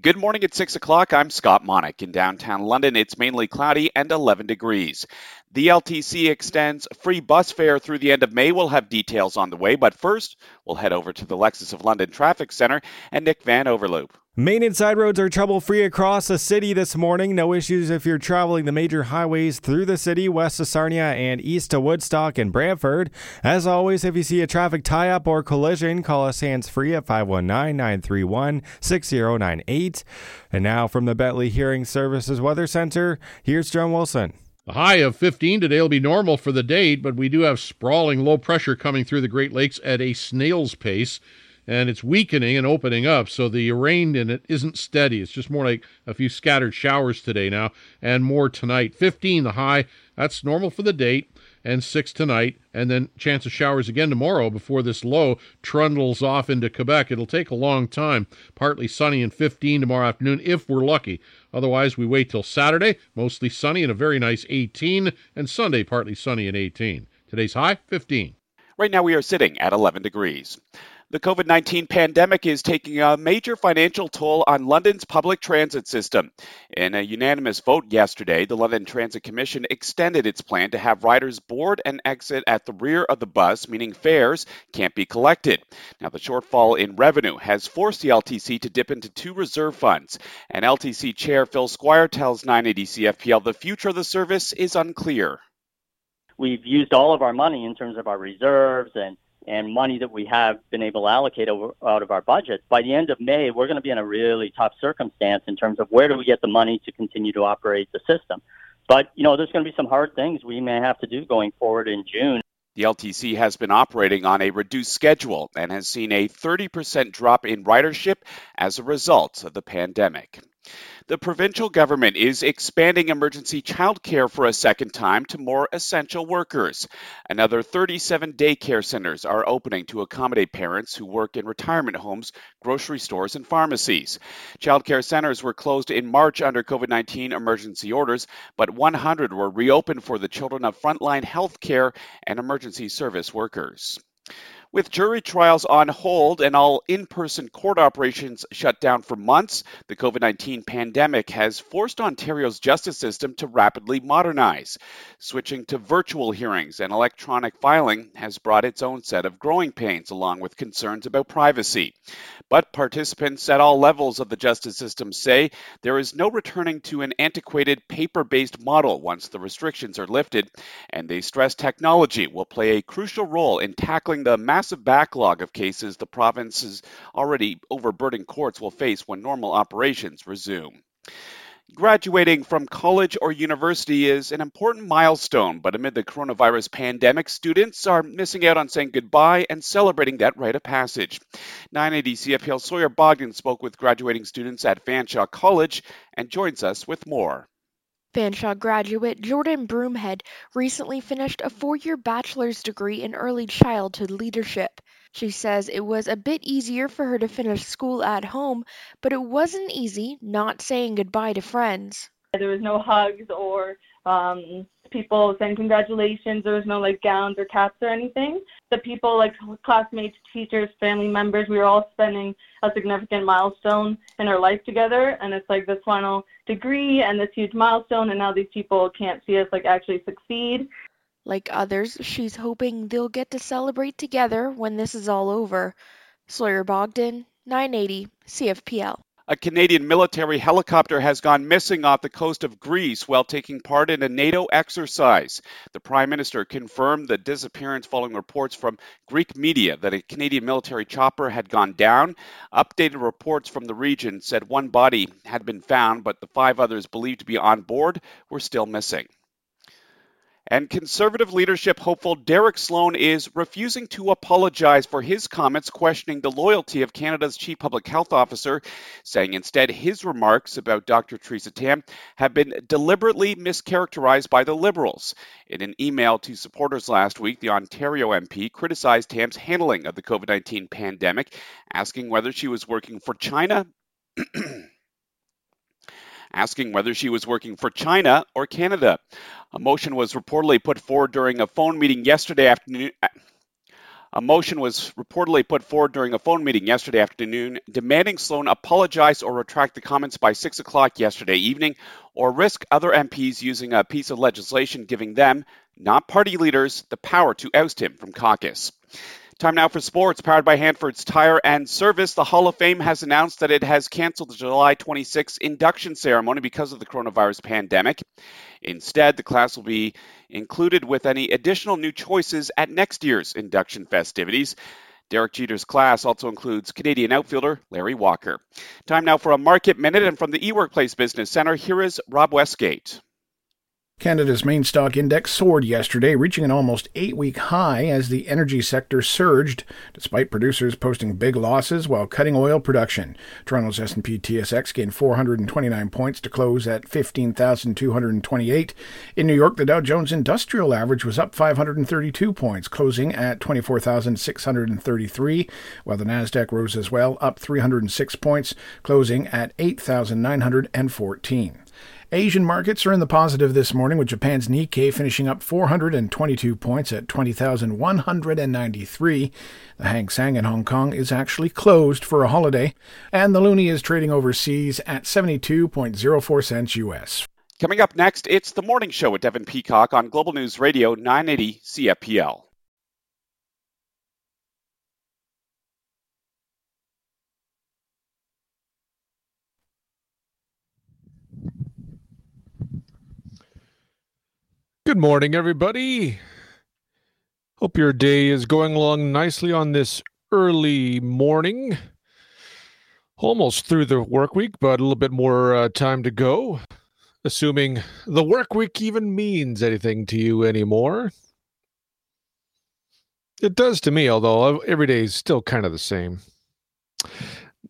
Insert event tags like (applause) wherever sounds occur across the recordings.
Good morning at 6 o'clock. I'm Scott Monick. In downtown London, it's mainly cloudy and 11 degrees. The LTC extends free bus fare through the end of May. We'll have details on the way, but first, we'll head over to the Lexus of London Traffic Center and Nick Van Overloop. Main and side roads are trouble free across the city this morning. No issues if you're traveling the major highways through the city, west to Sarnia and east to Woodstock and Brantford. As always, if you see a traffic tie up or collision, call us hands free at 519 931 6098. And now from the Bentley Hearing Services Weather Center, here's John Wilson. A high of 15 today will be normal for the date, but we do have sprawling low pressure coming through the Great Lakes at a snail's pace and it's weakening and opening up. So the rain in it isn't steady. It's just more like a few scattered showers today now and more tonight. 15 the high. That's normal for the date and 6 tonight and then chance of showers again tomorrow before this low trundles off into Quebec. It'll take a long time. Partly sunny and 15 tomorrow afternoon if we're lucky. Otherwise, we wait till Saturday, mostly sunny and a very nice 18 and Sunday partly sunny and 18. Today's high 15. Right now we are sitting at 11 degrees. The COVID 19 pandemic is taking a major financial toll on London's public transit system. In a unanimous vote yesterday, the London Transit Commission extended its plan to have riders board and exit at the rear of the bus, meaning fares can't be collected. Now, the shortfall in revenue has forced the LTC to dip into two reserve funds. And LTC Chair Phil Squire tells 980 CFPL the future of the service is unclear. We've used all of our money in terms of our reserves and and money that we have been able to allocate over, out of our budget, by the end of May, we're going to be in a really tough circumstance in terms of where do we get the money to continue to operate the system. But, you know, there's going to be some hard things we may have to do going forward in June. The LTC has been operating on a reduced schedule and has seen a 30% drop in ridership as a result of the pandemic. The provincial government is expanding emergency childcare for a second time to more essential workers. Another 37 daycare centers are opening to accommodate parents who work in retirement homes, grocery stores, and pharmacies. Childcare centers were closed in March under COVID 19 emergency orders, but 100 were reopened for the children of frontline health care and emergency service workers. With jury trials on hold and all in person court operations shut down for months, the COVID 19 pandemic has forced Ontario's justice system to rapidly modernize. Switching to virtual hearings and electronic filing has brought its own set of growing pains, along with concerns about privacy. But participants at all levels of the justice system say there is no returning to an antiquated paper based model once the restrictions are lifted, and they stress technology will play a crucial role in tackling the massive massive backlog of cases the province's already overburdened courts will face when normal operations resume. Graduating from college or university is an important milestone, but amid the coronavirus pandemic, students are missing out on saying goodbye and celebrating that rite of passage. 980 CFPL Sawyer Bogdan spoke with graduating students at Fanshawe College and joins us with more. Fanshawe graduate Jordan Broomhead recently finished a four year bachelor's degree in early childhood leadership. She says it was a bit easier for her to finish school at home, but it wasn't easy not saying goodbye to friends. There was no hugs or um, people saying congratulations. There was no like gowns or caps or anything. The people, like classmates, teachers, family members, we were all spending a significant milestone in our life together. And it's like this final degree and this huge milestone. And now these people can't see us like actually succeed. Like others, she's hoping they'll get to celebrate together when this is all over. Sawyer Bogdan, 980 CFPL. A Canadian military helicopter has gone missing off the coast of Greece while taking part in a NATO exercise. The Prime Minister confirmed the disappearance following reports from Greek media that a Canadian military chopper had gone down. Updated reports from the region said one body had been found, but the five others believed to be on board were still missing. And conservative leadership hopeful Derek Sloan is refusing to apologize for his comments questioning the loyalty of Canada's chief public health officer, saying instead his remarks about Dr. Theresa Tam have been deliberately mischaracterized by the Liberals. In an email to supporters last week, the Ontario MP criticized Tam's handling of the COVID 19 pandemic, asking whether she was working for China. (clears throat) asking whether she was working for China or Canada. A motion was reportedly put forward during a phone meeting yesterday afternoon. Uh, a motion was reportedly put forward during a phone meeting yesterday afternoon demanding Sloan apologize or retract the comments by 6 o'clock yesterday evening or risk other MPs using a piece of legislation giving them, not party leaders, the power to oust him from caucus. Time now for sports, powered by Hanford's Tire and Service. The Hall of Fame has announced that it has canceled the July 26 induction ceremony because of the coronavirus pandemic. Instead, the class will be included with any additional new choices at next year's induction festivities. Derek Jeter's class also includes Canadian outfielder Larry Walker. Time now for a market minute, and from the eWorkplace Business Center, here is Rob Westgate. Canada's main stock index soared yesterday, reaching an almost eight week high as the energy sector surged, despite producers posting big losses while cutting oil production. Toronto's S&P TSX gained 429 points to close at 15,228. In New York, the Dow Jones Industrial Average was up 532 points, closing at 24,633, while the Nasdaq rose as well, up 306 points, closing at 8,914. Asian markets are in the positive this morning, with Japan's Nikkei finishing up 422 points at 20,193. The Hang Seng in Hong Kong is actually closed for a holiday, and the loonie is trading overseas at 72.04 cents US. Coming up next, it's the morning show with Devin Peacock on Global News Radio 980 CFPL. Good morning, everybody. Hope your day is going along nicely on this early morning. Almost through the work week, but a little bit more uh, time to go. Assuming the work week even means anything to you anymore. It does to me, although every day is still kind of the same.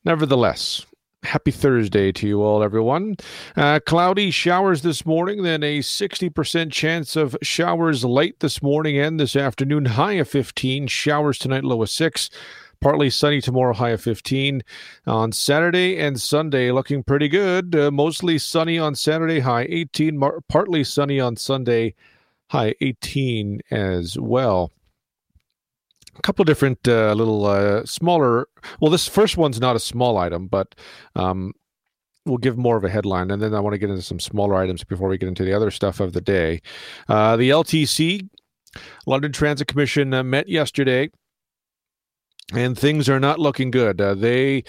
Nevertheless, Happy Thursday to you all, everyone. Uh, cloudy showers this morning, then a 60% chance of showers late this morning and this afternoon. High of 15. Showers tonight, low of 6. Partly sunny tomorrow, high of 15. On Saturday and Sunday, looking pretty good. Uh, mostly sunny on Saturday, high 18. Mar- partly sunny on Sunday, high 18 as well a couple different uh, little uh, smaller. Well, this first one's not a small item, but um, we'll give more of a headline, and then I want to get into some smaller items before we get into the other stuff of the day. Uh, the LTC, London Transit Commission, uh, met yesterday. And things are not looking good. Uh, they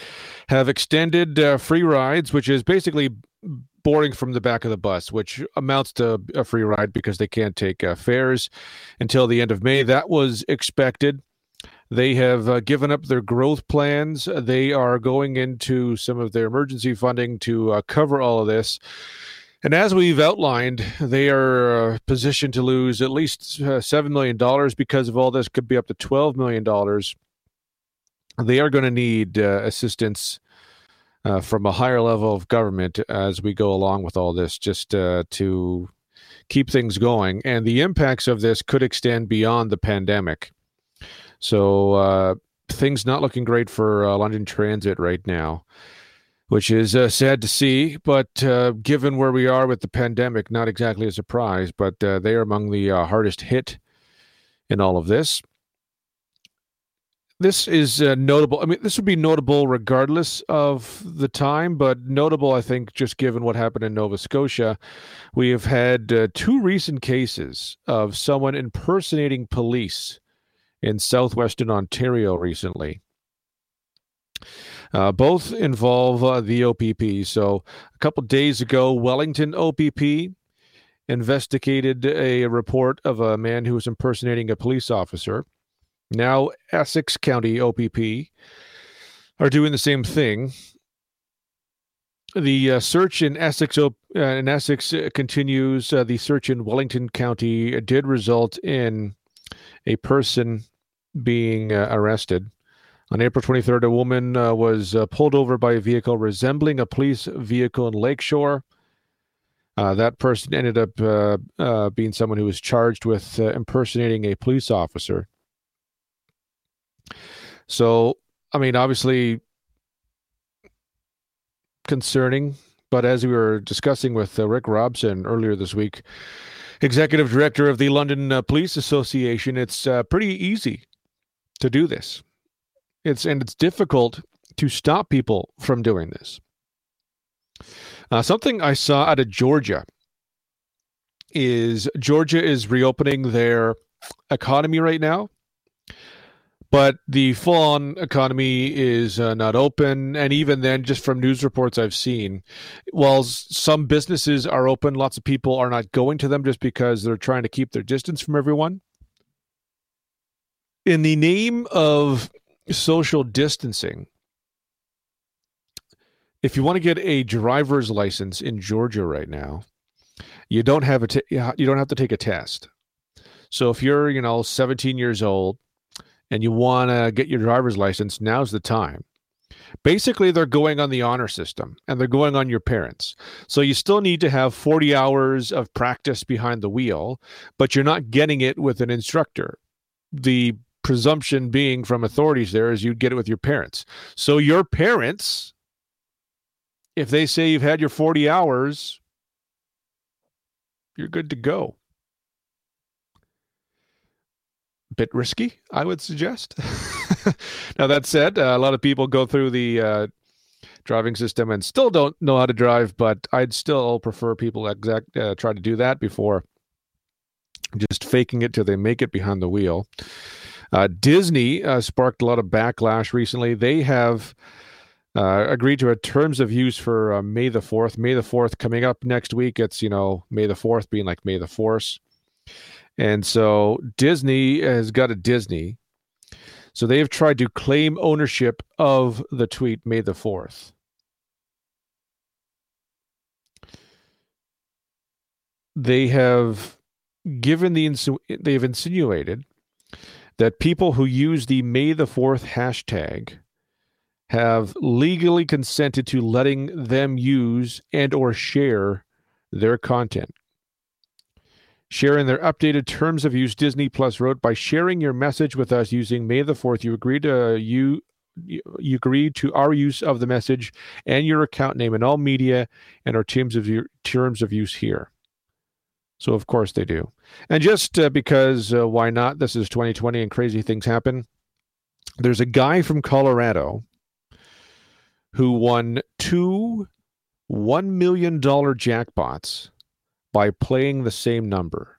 have extended uh, free rides, which is basically boarding from the back of the bus, which amounts to a free ride because they can't take fares until the end of May. That was expected. They have uh, given up their growth plans. They are going into some of their emergency funding to uh, cover all of this. And as we've outlined, they are uh, positioned to lose at least uh, $7 million because of all this, could be up to $12 million. They are going to need uh, assistance uh, from a higher level of government as we go along with all this, just to keep things going. And the impacts of this could extend beyond the pandemic. So uh, things not looking great for uh, London Transit right now, which is uh, sad to see. But uh, given where we are with the pandemic, not exactly a surprise. But uh, they are among the uh, hardest hit in all of this. This is notable. I mean, this would be notable regardless of the time, but notable, I think, just given what happened in Nova Scotia. We have had two recent cases of someone impersonating police in southwestern Ontario recently. Uh, both involve uh, the OPP. So, a couple days ago, Wellington OPP investigated a report of a man who was impersonating a police officer. Now, Essex County OPP are doing the same thing. The uh, search in Essex uh, in Essex continues. Uh, the search in Wellington County did result in a person being uh, arrested. On April 23rd, a woman uh, was uh, pulled over by a vehicle resembling a police vehicle in Lakeshore. Uh, that person ended up uh, uh, being someone who was charged with impersonating a police officer. So, I mean, obviously concerning, but as we were discussing with Rick Robson earlier this week, executive director of the London Police Association, it's pretty easy to do this. It's and it's difficult to stop people from doing this. Uh, something I saw out of Georgia is Georgia is reopening their economy right now, but the full on economy is uh, not open. And even then, just from news reports I've seen, while some businesses are open, lots of people are not going to them just because they're trying to keep their distance from everyone. In the name of social distancing, if you want to get a driver's license in Georgia right now, you don't have a t- you don't have to take a test. So if you're, you know, 17 years old and you want to get your driver's license, now's the time. Basically, they're going on the honor system and they're going on your parents. So you still need to have 40 hours of practice behind the wheel, but you're not getting it with an instructor. The presumption being from authorities there is you'd get it with your parents. So your parents, if they say you've had your 40 hours, you're good to go. Bit risky, I would suggest. (laughs) now, that said, uh, a lot of people go through the uh, driving system and still don't know how to drive, but I'd still prefer people exact uh, try to do that before just faking it till they make it behind the wheel. Uh, Disney uh, sparked a lot of backlash recently. They have uh, agreed to a terms of use for May the 4th. May the 4th coming up next week. It's, you know, May the 4th being like May the Force. And so Disney has got a Disney. So they have tried to claim ownership of the tweet May the 4th. They have given the insu- they have insinuated that people who use the May the 4th hashtag have legally consented to letting them use and or share their content. Sharing their updated terms of use, Disney Plus wrote, by sharing your message with us using May the 4th, you agree to you you agree to our use of the message and your account name in all media and our terms of your terms of use here. So of course they do. And just uh, because uh, why not? This is 2020 and crazy things happen. There's a guy from Colorado who won two $1 million jackpots by playing the same number.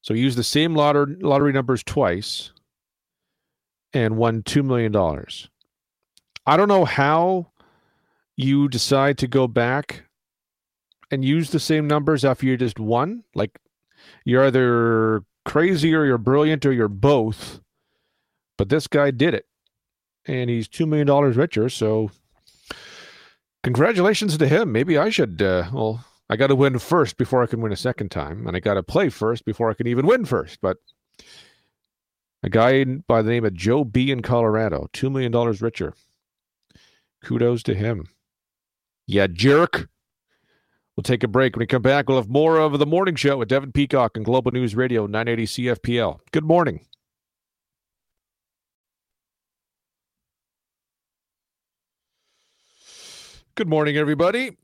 So use the same lottery, lottery numbers twice and won $2 million. I don't know how you decide to go back and use the same numbers after you just won. Like you're either crazy or you're brilliant or you're both. But this guy did it and he's $2 million richer. So, congratulations to him. Maybe I should, uh, well, I got to win first before I can win a second time. And I got to play first before I can even win first. But a guy by the name of Joe B in Colorado, $2 million richer. Kudos to him. Yeah, jerk. We'll take a break. When we come back, we'll have more of the morning show with Devin Peacock and Global News Radio 980 CFPL. Good morning. Good morning, everybody.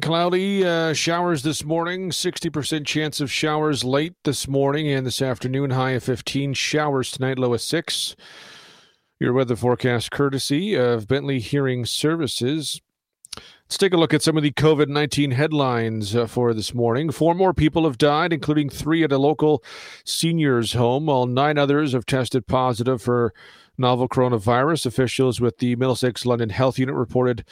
Cloudy uh, showers this morning, 60% chance of showers late this morning and this afternoon, high of 15. Showers tonight, low of 6. Your weather forecast courtesy of Bentley Hearing Services. Let's take a look at some of the COVID 19 headlines uh, for this morning. Four more people have died, including three at a local seniors' home, while nine others have tested positive for novel coronavirus. Officials with the Middlesex London Health Unit reported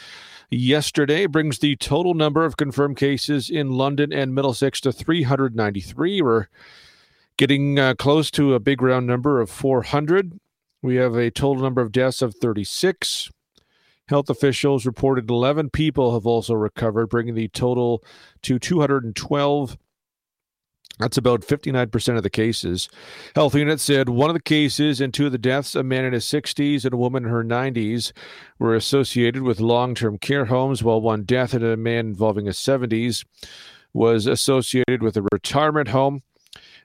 yesterday brings the total number of confirmed cases in London and Middlesex to 393. We're getting uh, close to a big round number of 400. We have a total number of deaths of 36. Health officials reported 11 people have also recovered, bringing the total to 212 that's about 59% of the cases. Health unit said one of the cases and two of the deaths, a man in his 60s and a woman in her 90s, were associated with long term care homes, while one death and a man involving his 70s was associated with a retirement home.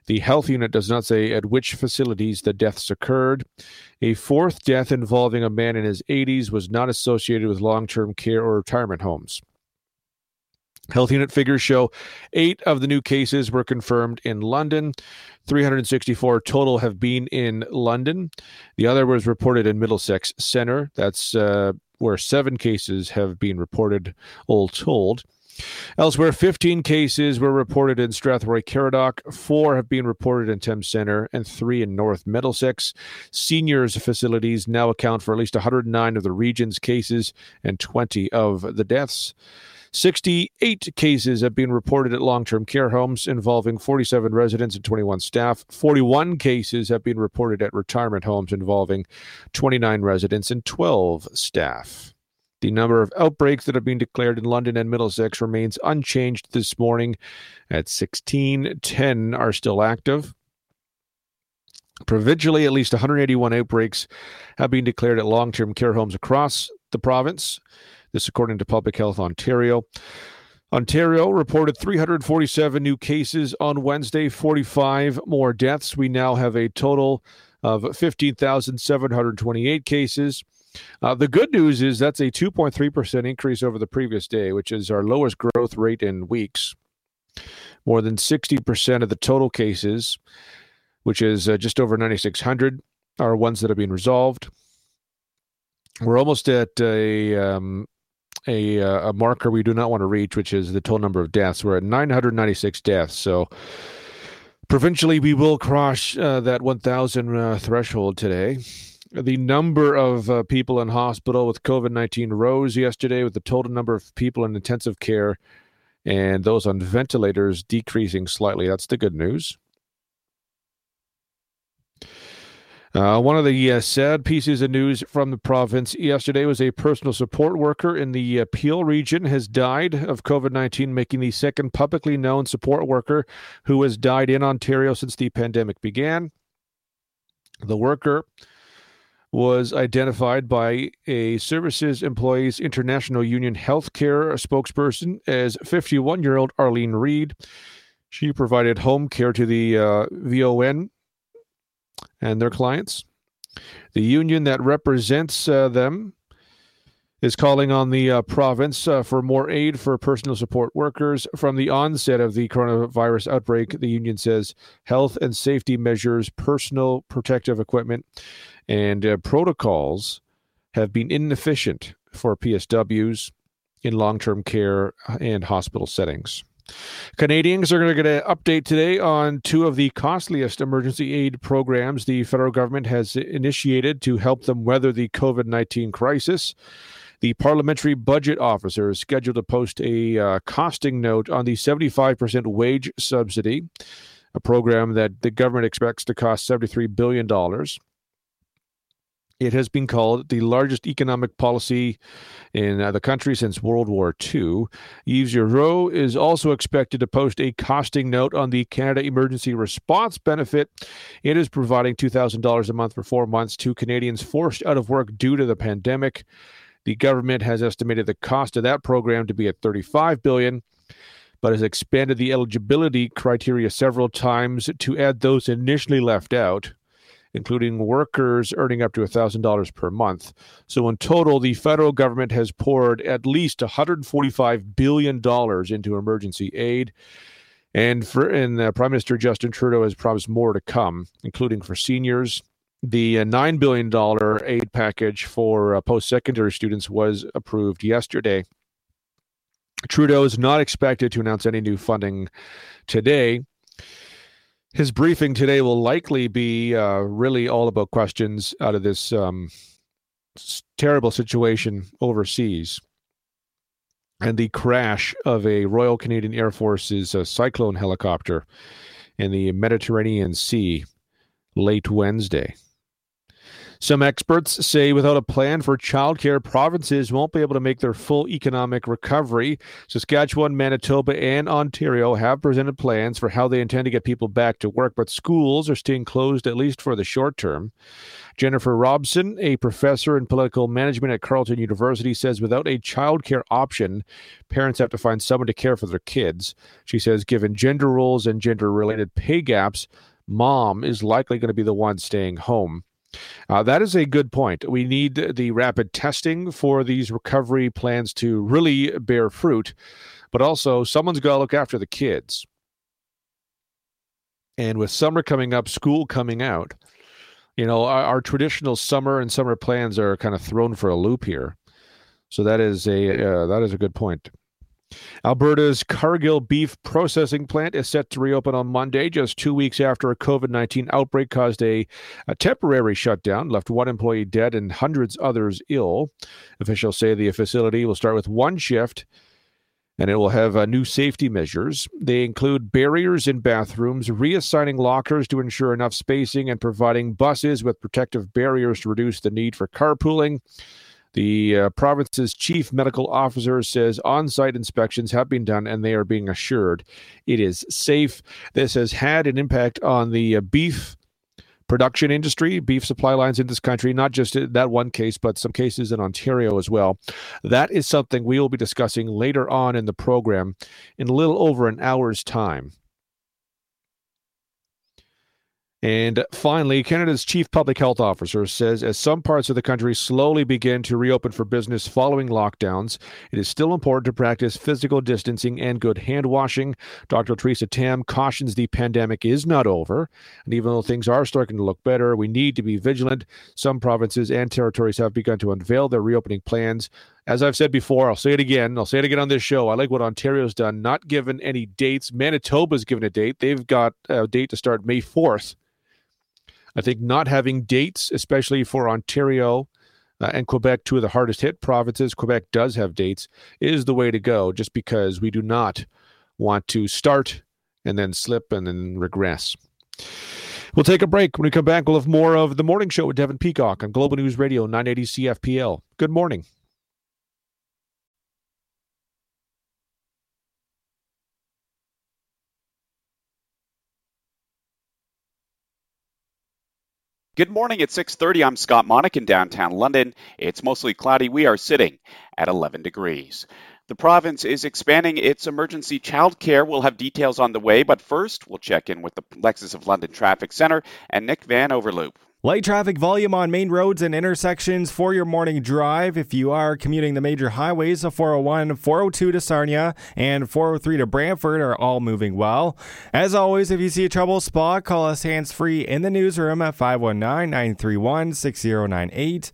The health unit does not say at which facilities the deaths occurred. A fourth death involving a man in his 80s was not associated with long term care or retirement homes. Health unit figures show eight of the new cases were confirmed in London. 364 total have been in London. The other was reported in Middlesex Center. That's uh, where seven cases have been reported, all told. Elsewhere, 15 cases were reported in Strathroy Caradoc, four have been reported in Thames Centre, and three in North Middlesex. Seniors facilities now account for at least 109 of the region's cases and 20 of the deaths. 68 cases have been reported at long term care homes involving 47 residents and 21 staff. 41 cases have been reported at retirement homes involving 29 residents and 12 staff. The number of outbreaks that have been declared in London and Middlesex remains unchanged this morning at 16. 10 are still active. Provincially, at least 181 outbreaks have been declared at long term care homes across the province. This, according to Public Health Ontario. Ontario reported 347 new cases on Wednesday, 45 more deaths. We now have a total of 15,728 cases. Uh, the good news is that's a 2.3% increase over the previous day, which is our lowest growth rate in weeks. More than 60% of the total cases, which is uh, just over 9,600, are ones that have been resolved. We're almost at a um, a, uh, a marker we do not want to reach, which is the total number of deaths. We're at 996 deaths. So provincially, we will cross uh, that 1,000 uh, threshold today. The number of uh, people in hospital with COVID 19 rose yesterday, with the total number of people in intensive care and those on ventilators decreasing slightly. That's the good news. Uh, one of the uh, sad pieces of news from the province yesterday was a personal support worker in the uh, Peel region has died of COVID 19, making the second publicly known support worker who has died in Ontario since the pandemic began. The worker was identified by a Services Employees International Union healthcare spokesperson as 51 year old Arlene Reed. She provided home care to the uh, VON and their clients. The union that represents uh, them is calling on the uh, province uh, for more aid for personal support workers. From the onset of the coronavirus outbreak, the union says health and safety measures, personal protective equipment, and uh, protocols have been inefficient for PSWs in long term care and hospital settings. Canadians are going to get an update today on two of the costliest emergency aid programs the federal government has initiated to help them weather the COVID 19 crisis. The parliamentary budget officer is scheduled to post a uh, costing note on the 75% wage subsidy, a program that the government expects to cost $73 billion. It has been called the largest economic policy in uh, the country since World War II. Yves Giroux is also expected to post a costing note on the Canada Emergency Response Benefit. It is providing $2,000 a month for four months to Canadians forced out of work due to the pandemic. The government has estimated the cost of that program to be at $35 billion but has expanded the eligibility criteria several times to add those initially left out including workers earning up to $1,000 per month. So, in total, the federal government has poured at least $145 billion into emergency aid. And, for, and uh, Prime Minister Justin Trudeau has promised more to come, including for seniors. The uh, $9 billion aid package for uh, post secondary students was approved yesterday. Trudeau is not expected to announce any new funding today his briefing today will likely be uh, really all about questions out of this um, terrible situation overseas and the crash of a Royal Canadian Air Force's uh, Cyclone helicopter in the Mediterranean Sea late Wednesday. Some experts say without a plan for childcare, provinces won't be able to make their full economic recovery. Saskatchewan, Manitoba, and Ontario have presented plans for how they intend to get people back to work, but schools are staying closed at least for the short term. Jennifer Robson, a professor in political management at Carleton University, says without a childcare option, parents have to find someone to care for their kids. She says, given gender roles and gender related pay gaps, mom is likely going to be the one staying home. Uh, that is a good point. We need the rapid testing for these recovery plans to really bear fruit. but also someone's got to look after the kids. And with summer coming up, school coming out, you know, our, our traditional summer and summer plans are kind of thrown for a loop here. So that is a uh, that is a good point. Alberta's Cargill beef processing plant is set to reopen on Monday, just two weeks after a COVID 19 outbreak caused a, a, temporary shutdown, left one employee dead and hundreds others ill. Officials say the facility will start with one shift and it will have uh, new safety measures. They include barriers in bathrooms, reassigning lockers to ensure enough spacing, and providing buses with protective barriers to reduce the need for carpooling. The uh, province's chief medical officer says on site inspections have been done and they are being assured it is safe. This has had an impact on the uh, beef production industry, beef supply lines in this country, not just that one case, but some cases in Ontario as well. That is something we will be discussing later on in the program in a little over an hour's time. And finally, Canada's chief public health officer says as some parts of the country slowly begin to reopen for business following lockdowns, it is still important to practice physical distancing and good hand washing. Dr. Theresa Tam cautions the pandemic is not over. And even though things are starting to look better, we need to be vigilant. Some provinces and territories have begun to unveil their reopening plans. As I've said before, I'll say it again. I'll say it again on this show. I like what Ontario's done, not given any dates. Manitoba's given a date. They've got a date to start May 4th I think not having dates, especially for Ontario uh, and Quebec, two of the hardest hit provinces, Quebec does have dates, is the way to go just because we do not want to start and then slip and then regress. We'll take a break. When we come back, we'll have more of the morning show with Devin Peacock on Global News Radio 980 CFPL. Good morning. Good morning at 6:30. I'm Scott Monick in downtown London. It's mostly cloudy. We are sitting at 11 degrees. The province is expanding its emergency childcare. We'll have details on the way, but first, we'll check in with the Lexus of London Traffic Center and Nick Van Overloop. Light traffic volume on main roads and intersections for your morning drive. If you are commuting the major highways, the 401, 402 to Sarnia, and 403 to Brantford are all moving well. As always, if you see a trouble spot, call us hands free in the newsroom at 519 931 6098.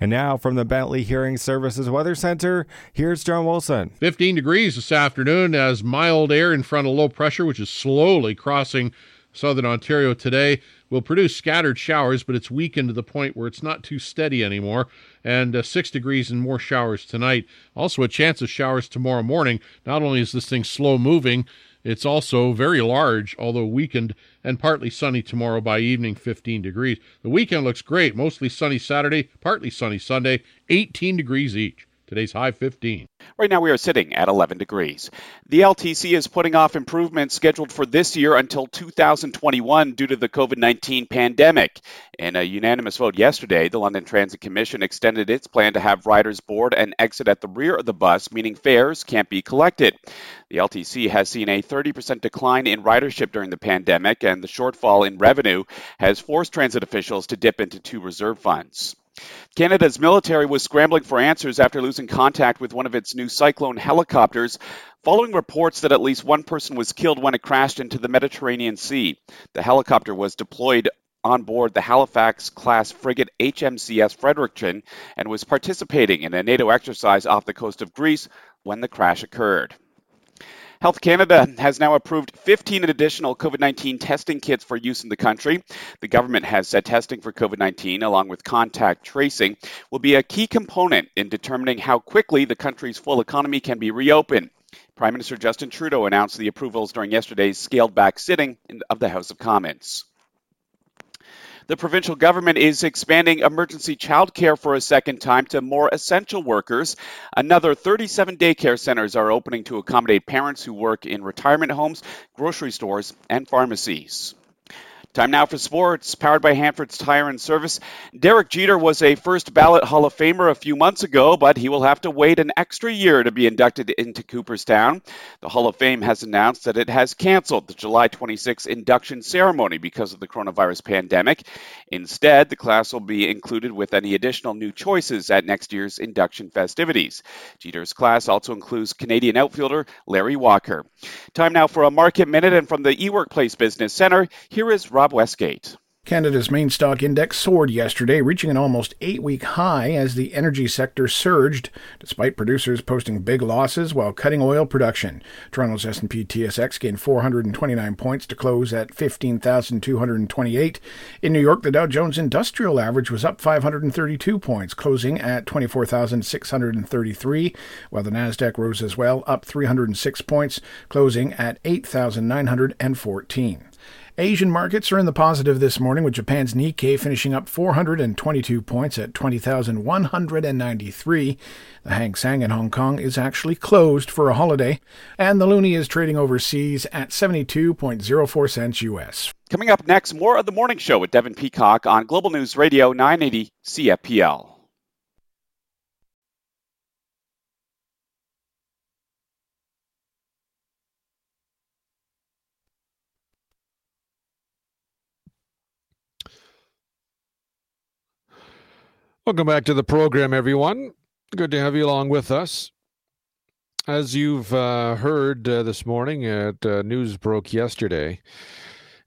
And now from the Bentley Hearing Services Weather Center, here's John Wilson. 15 degrees this afternoon as mild air in front of low pressure, which is slowly crossing southern Ontario today will produce scattered showers, but it's weakened to the point where it's not too steady anymore. And uh, six degrees and more showers tonight. Also, a chance of showers tomorrow morning. Not only is this thing slow moving, it's also very large, although weakened, and partly sunny tomorrow by evening, 15 degrees. The weekend looks great. Mostly sunny Saturday, partly sunny Sunday, 18 degrees each. Today's high 15. Right now we are sitting at 11 degrees. The LTC is putting off improvements scheduled for this year until 2021 due to the COVID 19 pandemic. In a unanimous vote yesterday, the London Transit Commission extended its plan to have riders board and exit at the rear of the bus, meaning fares can't be collected. The LTC has seen a 30% decline in ridership during the pandemic, and the shortfall in revenue has forced transit officials to dip into two reserve funds. Canada's military was scrambling for answers after losing contact with one of its new Cyclone helicopters, following reports that at least one person was killed when it crashed into the Mediterranean Sea. The helicopter was deployed on board the Halifax class frigate HMCS Fredericton and was participating in a NATO exercise off the coast of Greece when the crash occurred. Health Canada has now approved 15 additional COVID 19 testing kits for use in the country. The government has said testing for COVID 19, along with contact tracing, will be a key component in determining how quickly the country's full economy can be reopened. Prime Minister Justin Trudeau announced the approvals during yesterday's scaled back sitting of the House of Commons. The provincial government is expanding emergency childcare for a second time to more essential workers. Another 37 daycare centers are opening to accommodate parents who work in retirement homes, grocery stores, and pharmacies. Time now for sports, powered by Hanford's Tire and Service. Derek Jeter was a first ballot Hall of Famer a few months ago, but he will have to wait an extra year to be inducted into Cooperstown. The Hall of Fame has announced that it has canceled the July 26 induction ceremony because of the coronavirus pandemic. Instead, the class will be included with any additional new choices at next year's induction festivities. Jeter's class also includes Canadian outfielder Larry Walker. Time now for a market minute, and from the eWorkplace Business Center, here is Rob Westgate. Canada's main stock index soared yesterday, reaching an almost eight week high as the energy sector surged, despite producers posting big losses while cutting oil production. Toronto's S&P TSX gained 429 points to close at 15,228. In New York, the Dow Jones Industrial Average was up 532 points, closing at 24,633, while the Nasdaq rose as well, up 306 points, closing at 8,914. Asian markets are in the positive this morning, with Japan's Nikkei finishing up 422 points at 20,193. The Hang Seng in Hong Kong is actually closed for a holiday, and the loonie is trading overseas at 72.04 cents US. Coming up next, more of the morning show with Devin Peacock on Global News Radio 980 CFPL. Welcome back to the program, everyone. Good to have you along with us. As you've uh, heard uh, this morning, at uh, news broke yesterday,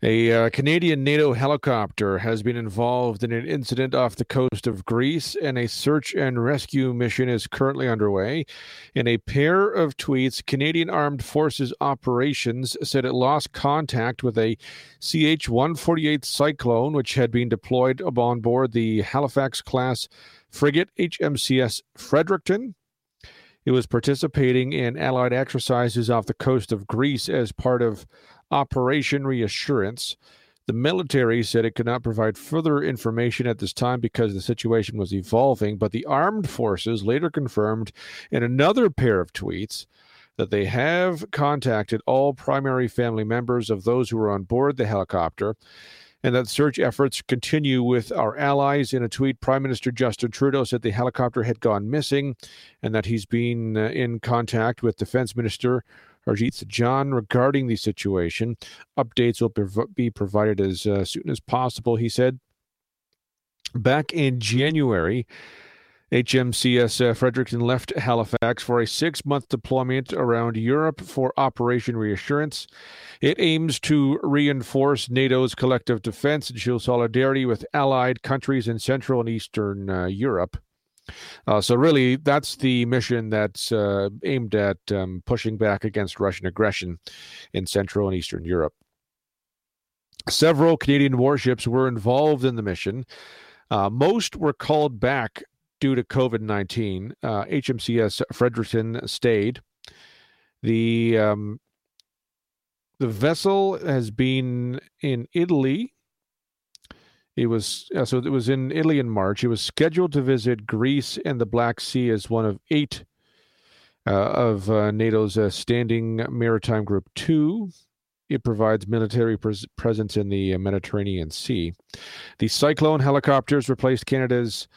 a uh, Canadian NATO helicopter has been involved in an incident off the coast of Greece, and a search and rescue mission is currently underway. In a pair of tweets, Canadian Armed Forces Operations said it lost contact with a CH 148 Cyclone, which had been deployed on board the Halifax class frigate HMCS Fredericton. It was participating in Allied exercises off the coast of Greece as part of Operation Reassurance. The military said it could not provide further information at this time because the situation was evolving, but the armed forces later confirmed in another pair of tweets that they have contacted all primary family members of those who were on board the helicopter and that search efforts continue with our allies. In a tweet, Prime Minister Justin Trudeau said the helicopter had gone missing and that he's been uh, in contact with Defense Minister Harjit Sajjan regarding the situation. Updates will be provided as uh, soon as possible, he said. Back in January, HMCS uh, Fredericton left Halifax for a six month deployment around Europe for Operation Reassurance. It aims to reinforce NATO's collective defense and show solidarity with allied countries in Central and Eastern uh, Europe. Uh, so, really, that's the mission that's uh, aimed at um, pushing back against Russian aggression in Central and Eastern Europe. Several Canadian warships were involved in the mission. Uh, most were called back due to COVID 19. Uh, HMCS Fredericton stayed. The um, the vessel has been in Italy it was uh, so it was in Italy in March. He was scheduled to visit Greece and the Black Sea as one of eight uh, of uh, NATO's uh, standing maritime group two. It provides military pres- presence in the uh, Mediterranean Sea. The Cyclone helicopters replaced Canada's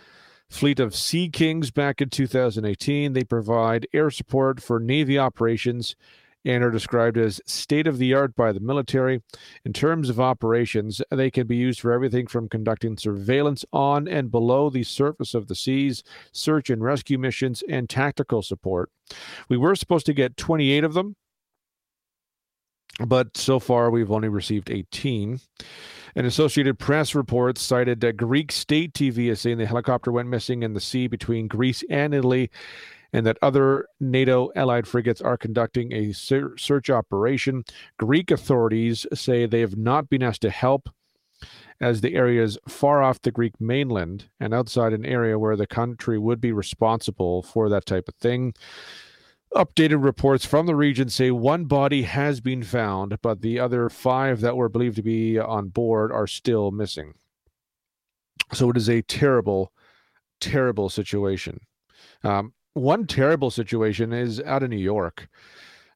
fleet of Sea Kings back in 2018. They provide air support for Navy operations and are described as state of the art by the military. In terms of operations, they can be used for everything from conducting surveillance on and below the surface of the seas, search and rescue missions, and tactical support. We were supposed to get 28 of them, but so far we've only received 18. An Associated Press report cited that Greek state TV as saying the helicopter went missing in the sea between Greece and Italy and that other NATO allied frigates are conducting a search operation. Greek authorities say they have not been asked to help as the area is far off the Greek mainland and outside an area where the country would be responsible for that type of thing. Updated reports from the region say one body has been found, but the other five that were believed to be on board are still missing. So it is a terrible, terrible situation. Um, one terrible situation is out of New York.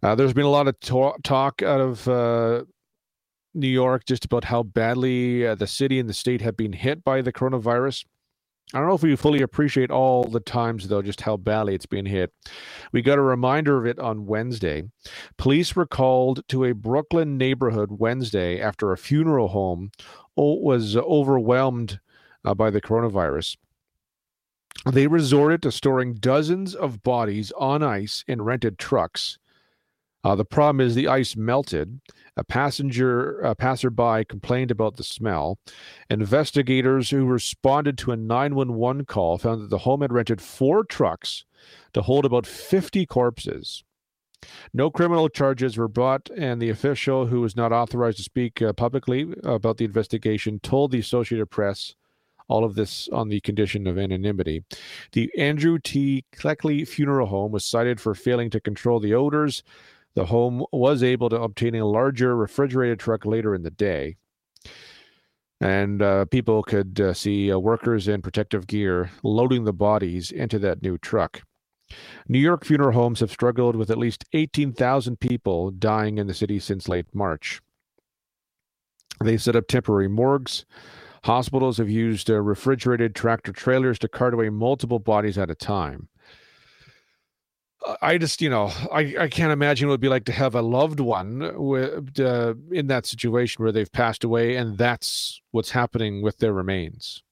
Uh, there's been a lot of talk, talk out of uh, New York just about how badly uh, the city and the state have been hit by the coronavirus. I don't know if we fully appreciate all the times, though, just how badly it's been hit. We got a reminder of it on Wednesday. Police were called to a Brooklyn neighborhood Wednesday after a funeral home was overwhelmed uh, by the coronavirus. They resorted to storing dozens of bodies on ice in rented trucks. Uh, the problem is the ice melted a passenger, a passerby complained about the smell. Investigators who responded to a 911 call found that the home had rented four trucks to hold about 50 corpses. No criminal charges were brought, and the official, who was not authorized to speak uh, publicly about the investigation, told the Associated Press all of this on the condition of anonymity. The Andrew T. Cleckley Funeral Home was cited for failing to control the odors, the home was able to obtain a larger refrigerated truck later in the day. And uh, people could uh, see uh, workers in protective gear loading the bodies into that new truck. New York funeral homes have struggled with at least 18,000 people dying in the city since late March. They set up temporary morgues. Hospitals have used uh, refrigerated tractor trailers to cart away multiple bodies at a time. I just, you know, I, I can't imagine what it would be like to have a loved one with, uh, in that situation where they've passed away and that's what's happening with their remains.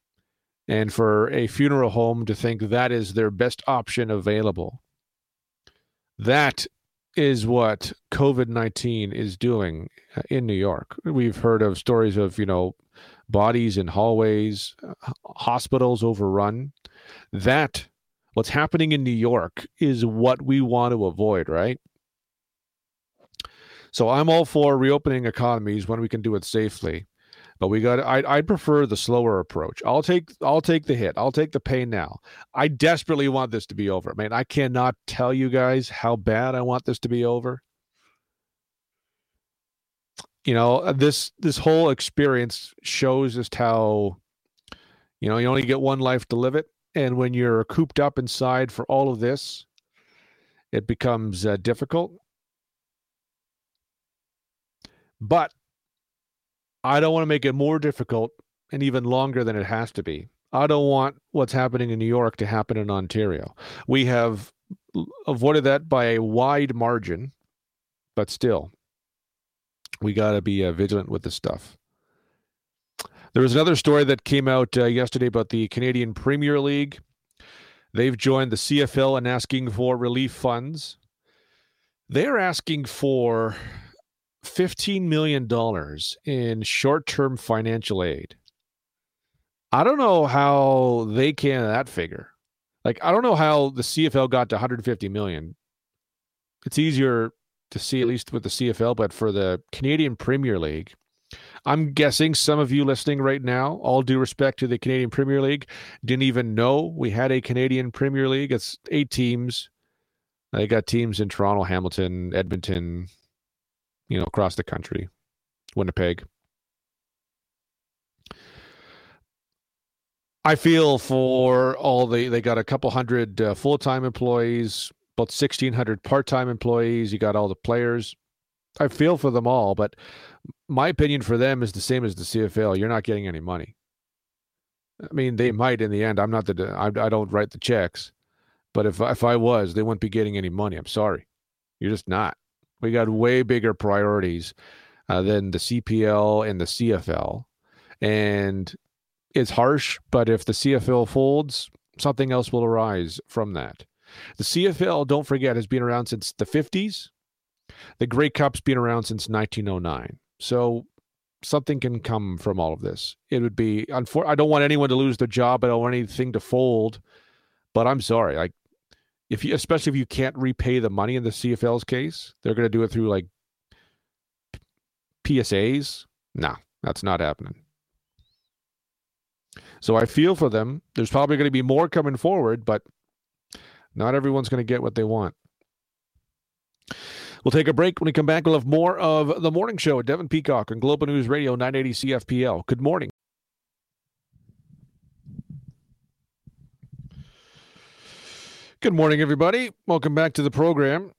And for a funeral home to think that is their best option available. That is what COVID 19 is doing uh, in New York. We've heard of stories of, you know, bodies in hallways, hospitals overrun. That what's happening in New York is what we want to avoid, right? So I'm all for reopening economies when we can do it safely, but we got. I I prefer the slower approach. I'll take I'll take the hit. I'll take the pain now. I desperately want this to be over. Man, I cannot tell you guys how bad I want this to be over. You know this this whole experience shows just how, you know, you only get one life to live it and when you're cooped up inside for all of this, it becomes uh, difficult. But I don't want to make it more difficult and even longer than it has to be. I don't want what's happening in New York to happen in Ontario. We have avoided that by a wide margin, but still, we got to be uh, vigilant with this stuff. There was another story that came out uh, yesterday about the Canadian Premier League. They've joined the CFL and asking for relief funds. They're asking for $15 million in short term financial aid. I don't know how they can that figure. Like, I don't know how the CFL got to 150 million. It's easier to see, at least with the CFL, but for the Canadian Premier League, I'm guessing some of you listening right now, all due respect to the Canadian Premier League, didn't even know we had a Canadian Premier League. It's eight teams. They got teams in Toronto, Hamilton, Edmonton, you know, across the country, Winnipeg. I feel for all the they got a couple hundred uh, full time employees, about sixteen hundred part time employees. You got all the players. I feel for them all, but my opinion for them is the same as the CFL. You're not getting any money. I mean, they might in the end. I'm not the I, I don't write the checks, but if if I was, they wouldn't be getting any money. I'm sorry, you're just not. We got way bigger priorities uh, than the CPL and the CFL, and it's harsh. But if the CFL folds, something else will arise from that. The CFL, don't forget, has been around since the 50s. The Grey Cup's been around since 1909. So something can come from all of this. It would be unfor- I don't want anyone to lose their job. I don't want anything to fold. But I'm sorry, like if you, especially if you can't repay the money in the CFL's case, they're going to do it through like PSAs. No, that's not happening. So I feel for them. There's probably going to be more coming forward, but not everyone's going to get what they want. We'll take a break. When we come back, we'll have more of the morning show at Devin Peacock on Global News Radio 980 CFPL. Good morning. Good morning, everybody. Welcome back to the program.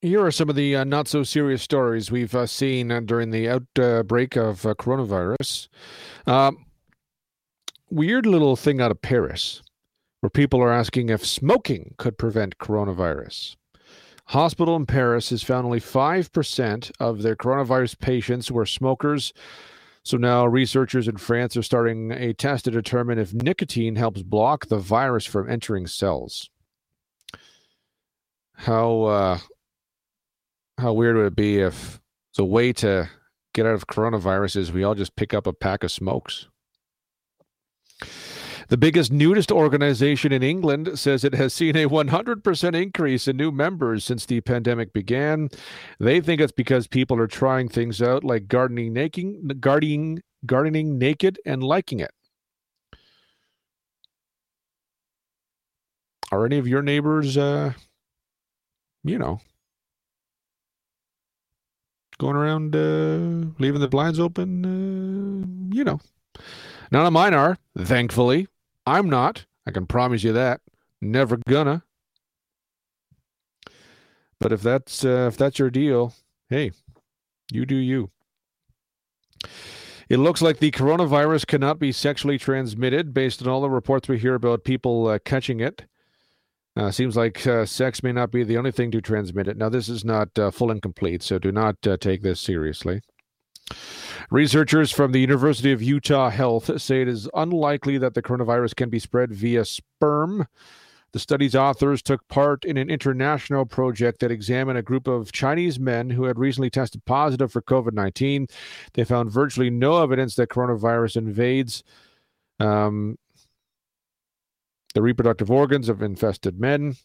Here are some of the uh, not so serious stories we've uh, seen uh, during the outbreak of uh, coronavirus. Weird little thing out of Paris where people are asking if smoking could prevent coronavirus. Hospital in Paris has found only 5% of their coronavirus patients were smokers. So now researchers in France are starting a test to determine if nicotine helps block the virus from entering cells. How uh, how weird would it be if the way to get out of coronavirus is we all just pick up a pack of smokes? The biggest nudist organization in England says it has seen a 100% increase in new members since the pandemic began. They think it's because people are trying things out like gardening naked, gardening, gardening naked and liking it. Are any of your neighbors, uh, you know, going around uh, leaving the blinds open. Uh, you know, none of mine are, thankfully. I'm not. I can promise you that. Never gonna. But if that's uh, if that's your deal, hey, you do you. It looks like the coronavirus cannot be sexually transmitted based on all the reports we hear about people uh, catching it. Uh, seems like uh, sex may not be the only thing to transmit it. Now, this is not uh, full and complete, so do not uh, take this seriously. Researchers from the University of Utah Health say it is unlikely that the coronavirus can be spread via sperm. The study's authors took part in an international project that examined a group of Chinese men who had recently tested positive for COVID 19. They found virtually no evidence that coronavirus invades um, the reproductive organs of infested men.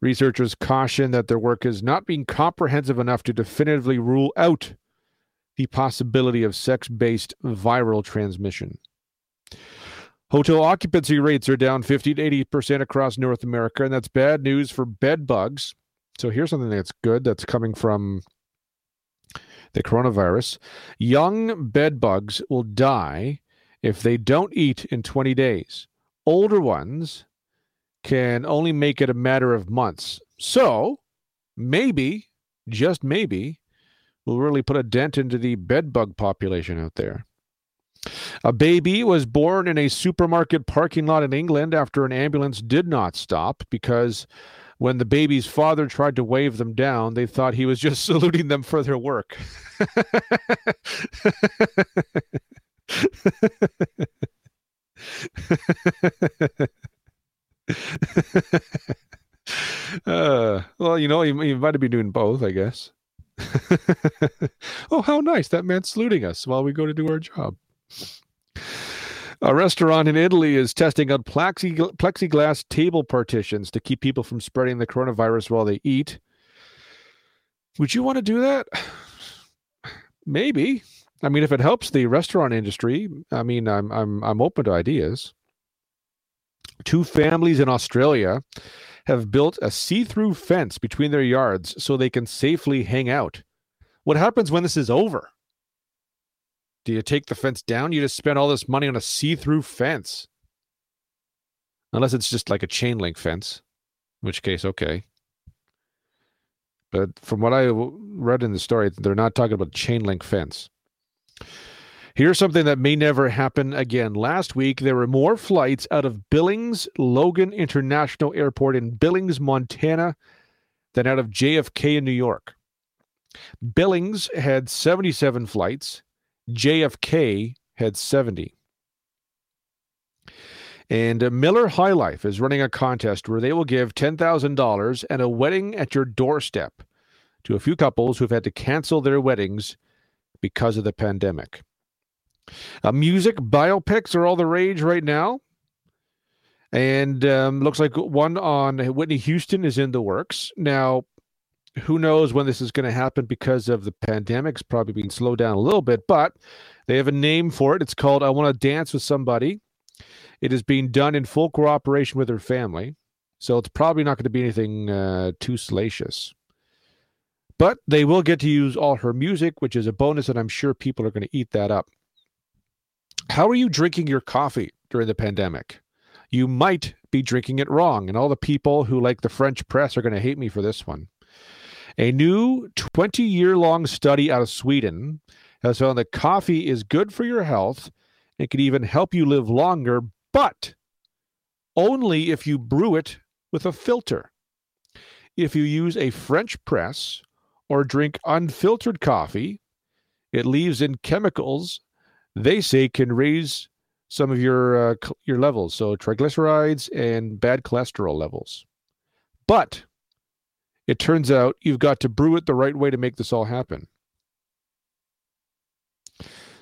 Researchers caution that their work is not being comprehensive enough to definitively rule out the possibility of sex based viral transmission. Hotel occupancy rates are down 50 to 80% across North America, and that's bad news for bed bugs. So here's something that's good that's coming from the coronavirus. Young bed bugs will die if they don't eat in 20 days older ones can only make it a matter of months. So maybe, just maybe, we'll really put a dent into the bedbug population out there. A baby was born in a supermarket parking lot in England after an ambulance did not stop because when the baby's father tried to wave them down, they thought he was just (laughs) saluting them for their work. (laughs) uh, well, you know, you, might be doing both, I guess. (laughs) oh, how nice. That man's saluting us while we go to do our job. A restaurant in Italy is testing out plexiglass table partitions to keep people from spreading the coronavirus while they eat. Would you want to do that? (sighs) Maybe. I mean, if it helps the restaurant industry, I mean, I'm I'm I'm open to ideas. Two families in Australia have built a see-through fence between their yards so they can safely hang out. What happens when this is over? Do you take the fence down? You just spend all this money on a see-through fence. Unless it's just like a chain link fence, in which case, okay. But from what I read in the story, they're not talking about chain link fence. Here's something that may never happen again. Last week, there were more flights out of Billings Logan International Airport in Billings, Montana, than out of JFK in New York. Billings had 77 flights, JFK had 70. And uh, Miller High Life is running a contest where they will give $10,000 and a wedding at your doorstep to a few couples who've had to cancel their weddings because of the pandemic. Uh, music biopics are all the rage right now. And um, looks like one on Whitney Houston is in the works. Now, who knows when this is going to happen because of the pandemic? It's probably been slowed down a little bit, but they have a name for it. It's called I Want to Dance with Somebody. It is being done in full cooperation with her family. So it's probably not going to be anything uh, too salacious. But they will get to use all her music, which is a bonus, and I'm sure people are going to eat that up. How are you drinking your coffee during the pandemic? You might be drinking it wrong, and all the people who like the French press are going to hate me for this one. A new 20 year long study out of Sweden has found that coffee is good for your health and can even help you live longer, but only if you brew it with a filter. If you use a French press or drink unfiltered coffee, it leaves in chemicals they say can raise some of your uh, your levels, so triglycerides and bad cholesterol levels. But it turns out you've got to brew it the right way to make this all happen.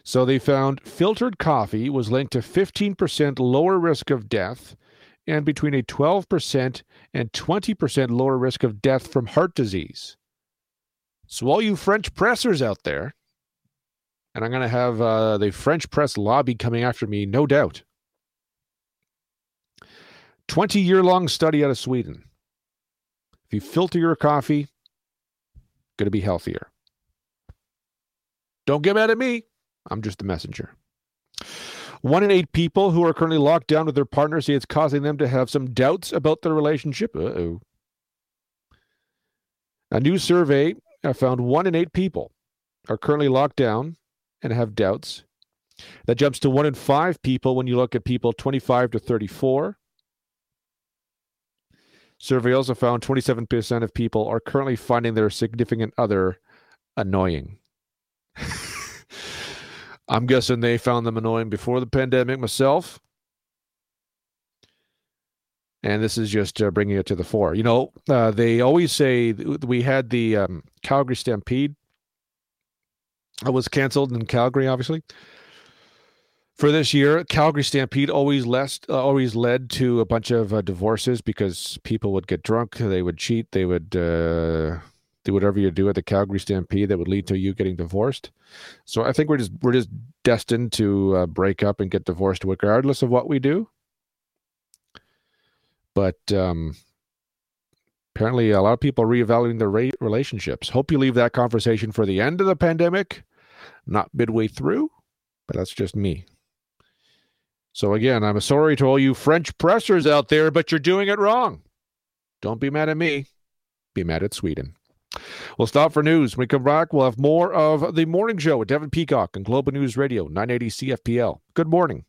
So they found filtered coffee was linked to 15% lower risk of death and between a 12% and 20% lower risk of death from heart disease. So, all you French pressers out there, and I'm going to have uh, the French press lobby coming after me, no doubt. 20 year long study out of Sweden. If you filter your coffee, going to be healthier. Don't get mad at me. I'm just the messenger. One in eight people who are currently locked down with their partner say it's causing them to have some doubts about their relationship. Uh oh. A new survey found one in eight people are currently locked down and have doubts. That jumps to one in five people when you look at people 25 to 34. Survey also found 27% of people are currently finding their significant other annoying. (laughs) I'm guessing they found them annoying before the pandemic myself. And this is just uh, bringing it to the fore. You know, uh, they always say we had the um, Calgary Stampede. It was canceled in Calgary, obviously. For this year, Calgary Stampede always less, uh, always led to a bunch of uh, divorces because people would get drunk, they would cheat, they would uh, do whatever you do at the Calgary Stampede that would lead to you getting divorced. So I think we're just we're just destined to uh, break up and get divorced regardless of what we do. But um, apparently, a lot of people reevaluating their ra- relationships. Hope you leave that conversation for the end of the pandemic, not midway through. But that's just me. So again, I'm sorry to all you French pressers out there, but you're doing it wrong. Don't be mad at me. Be mad at Sweden. We'll stop for news. When we come back, we'll have more of the morning show with Devin Peacock and Global News Radio, 980 CFPL. Good morning.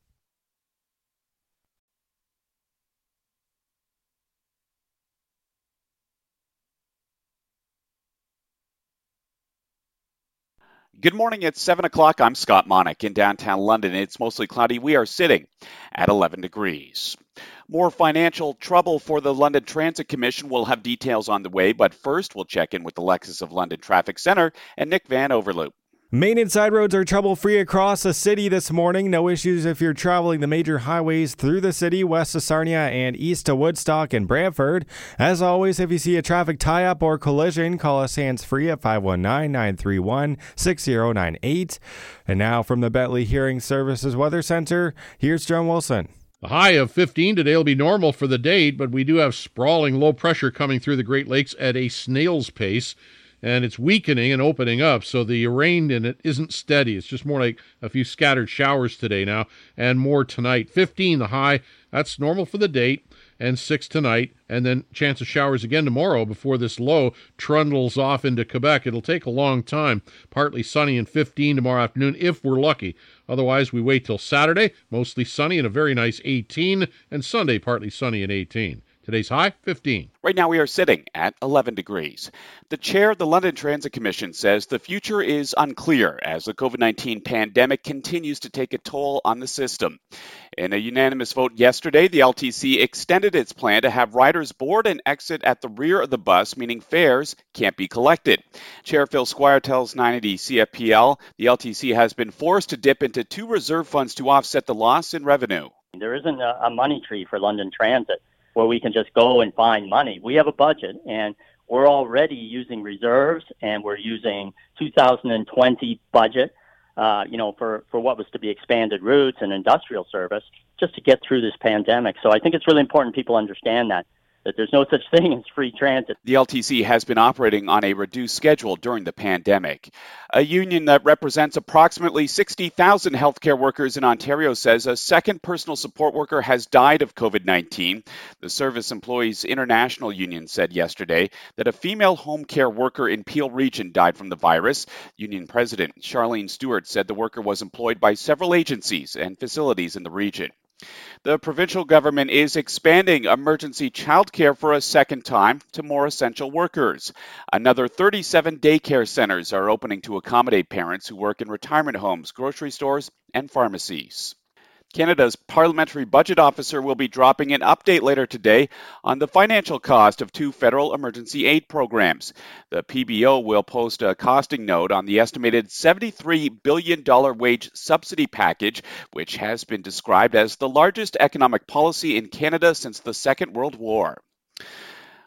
Good morning. It's 7 o'clock. I'm Scott Monick in downtown London. It's mostly cloudy. We are sitting at 11 degrees. More financial trouble for the London Transit Commission. We'll have details on the way, but first we'll check in with the Lexus of London Traffic Center and Nick Van Overloop. Main and side roads are trouble free across the city this morning. No issues if you're traveling the major highways through the city, west to Sarnia and east to Woodstock and Brantford. As always, if you see a traffic tie up or collision, call us hands free at 519 931 6098. And now from the Bentley Hearing Services Weather Center, here's John Wilson. A high of 15 today will be normal for the date, but we do have sprawling low pressure coming through the Great Lakes at a snail's pace, and it's weakening and opening up. So the rain in it isn't steady. It's just more like a few scattered showers today now, and more tonight. 15 the high. That's normal for the date and 6 tonight, and then chance of showers again tomorrow before this low trundles off into Quebec. It'll take a long time. Partly sunny and 15 tomorrow afternoon if we're lucky. Otherwise, we wait till Saturday, mostly sunny and a very nice 18, and Sunday, partly sunny and 18. Today's high, 15. Right now, we are sitting at 11 degrees. The chair of the London Transit Commission says the future is unclear as the COVID 19 pandemic continues to take a toll on the system. In a unanimous vote yesterday, the LTC extended its plan to have riders board and exit at the rear of the bus, meaning fares can't be collected. Chair Phil Squire tells 980 CFPL the LTC has been forced to dip into two reserve funds to offset the loss in revenue. There isn't a, a money tree for London Transit where we can just go and find money. We have a budget and we're already using reserves and we're using 2020 budget, uh, you know, for, for what was to be expanded routes and industrial service just to get through this pandemic. So I think it's really important people understand that. That there's no such thing as free transit. The LTC has been operating on a reduced schedule during the pandemic. A union that represents approximately 60,000 healthcare workers in Ontario says a second personal support worker has died of COVID 19. The Service Employees International Union said yesterday that a female home care worker in Peel Region died from the virus. Union President Sharleen Stewart said the worker was employed by several agencies and facilities in the region. The provincial government is expanding emergency childcare for a second time to more essential workers. Another 37 daycare centers are opening to accommodate parents who work in retirement homes, grocery stores, and pharmacies. Canada's parliamentary budget officer will be dropping an update later today on the financial cost of two federal emergency aid programs. The PBO will post a costing note on the estimated $73 billion wage subsidy package, which has been described as the largest economic policy in Canada since the Second World War.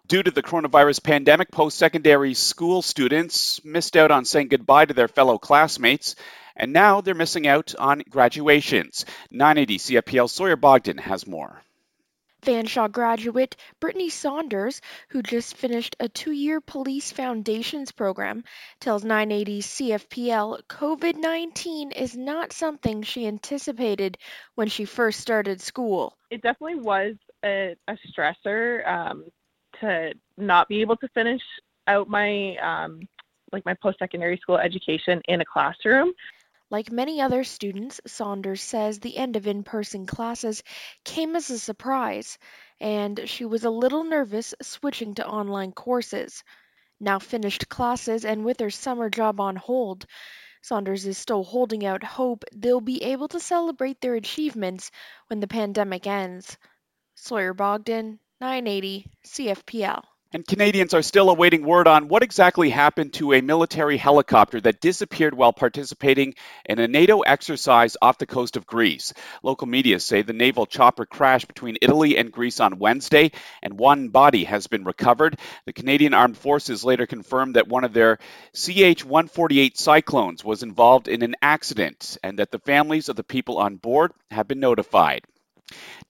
Due to the coronavirus pandemic, post secondary school students missed out on saying goodbye to their fellow classmates and now they're missing out on graduations. 980 CFPL Sawyer Bogdan has more. Fanshawe graduate Brittany Saunders, who just finished a two year police foundations program, tells 980 CFPL COVID 19 is not something she anticipated when she first started school. It definitely was a, a stressor um, to not be able to finish out my um, like my post secondary school education in a classroom. Like many other students, Saunders says the end of in person classes came as a surprise, and she was a little nervous switching to online courses. Now finished classes and with her summer job on hold, Saunders is still holding out hope they'll be able to celebrate their achievements when the pandemic ends. Sawyer Bogdan, 980 CFPL. And Canadians are still awaiting word on what exactly happened to a military helicopter that disappeared while participating in a NATO exercise off the coast of Greece. Local media say the naval chopper crashed between Italy and Greece on Wednesday, and one body has been recovered. The Canadian Armed Forces later confirmed that one of their CH 148 Cyclones was involved in an accident and that the families of the people on board have been notified.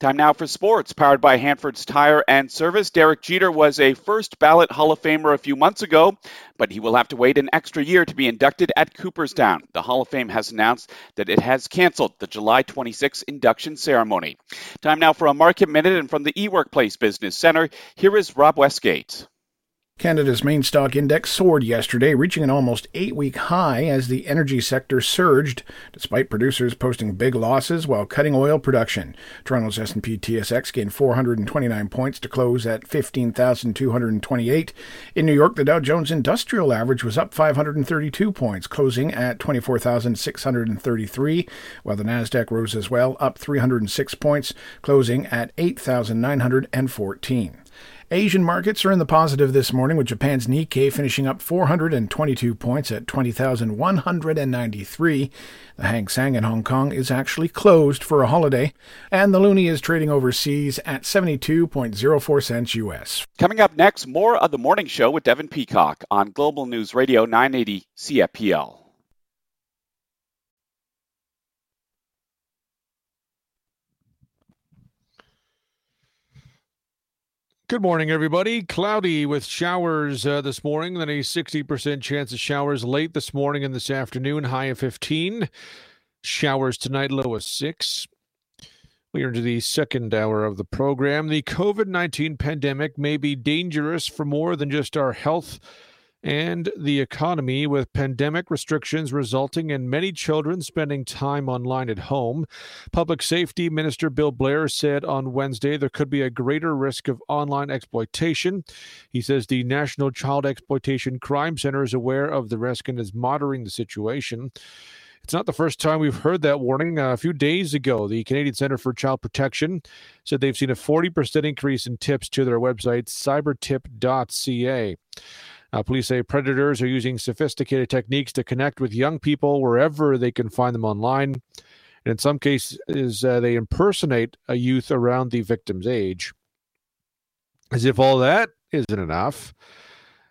Time now for sports, powered by Hanford's Tire and Service. Derek Jeter was a first ballot Hall of Famer a few months ago, but he will have to wait an extra year to be inducted at Cooperstown. The Hall of Fame has announced that it has canceled the July 26 induction ceremony. Time now for a market minute, and from the eWorkplace Business Center, here is Rob Westgate. Canada's main stock index soared yesterday, reaching an almost eight week high as the energy sector surged, despite producers posting big losses while cutting oil production. Toronto's S&P TSX gained 429 points to close at 15,228. In New York, the Dow Jones Industrial Average was up 532 points, closing at 24,633, while the Nasdaq rose as well, up 306 points, closing at 8,914. Asian markets are in the positive this morning, with Japan's Nikkei finishing up 422 points at 20,193. The Hang Seng in Hong Kong is actually closed for a holiday, and the loonie is trading overseas at 72.04 cents US. Coming up next, more of the morning show with Devin Peacock on Global News Radio 980 CFPL. Good morning, everybody. Cloudy with showers uh, this morning, then a 60% chance of showers late this morning and this afternoon, high of 15. Showers tonight, low of 6. We are into the second hour of the program. The COVID 19 pandemic may be dangerous for more than just our health and the economy, with pandemic restrictions resulting in many children spending time online at home. Public Safety Minister Bill Blair said on Wednesday there could be a greater risk of online exploitation. He says the National Child Exploitation Crime Center is aware of the risk and is monitoring the situation. It's not the first time we've heard that warning. A few days ago, the Canadian Center for Child Protection said they've seen a 40% increase in tips to their website, cybertip.ca. Uh, police say predators are using sophisticated techniques to connect with young people wherever they can find them online. And in some cases, uh, they impersonate a youth around the victim's age. As if all that isn't enough,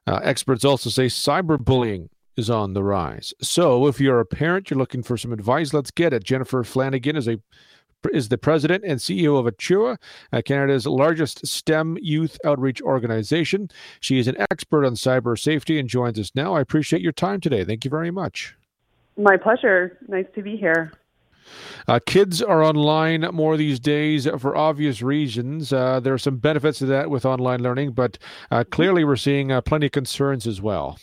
uh, experts also say cyberbullying is on the rise. So if you're a parent, you're looking for some advice, let's get it. Jennifer Flanagan is a is the president and CEO of Actua, uh, Canada's largest STEM youth outreach organization. She is an expert on cyber safety and joins us now. I appreciate your time today. Thank you very much. My pleasure. Nice to be here. Uh, kids are online more these days for obvious reasons. Uh, there are some benefits to that with online learning, but uh, clearly we're seeing uh, plenty of concerns as well.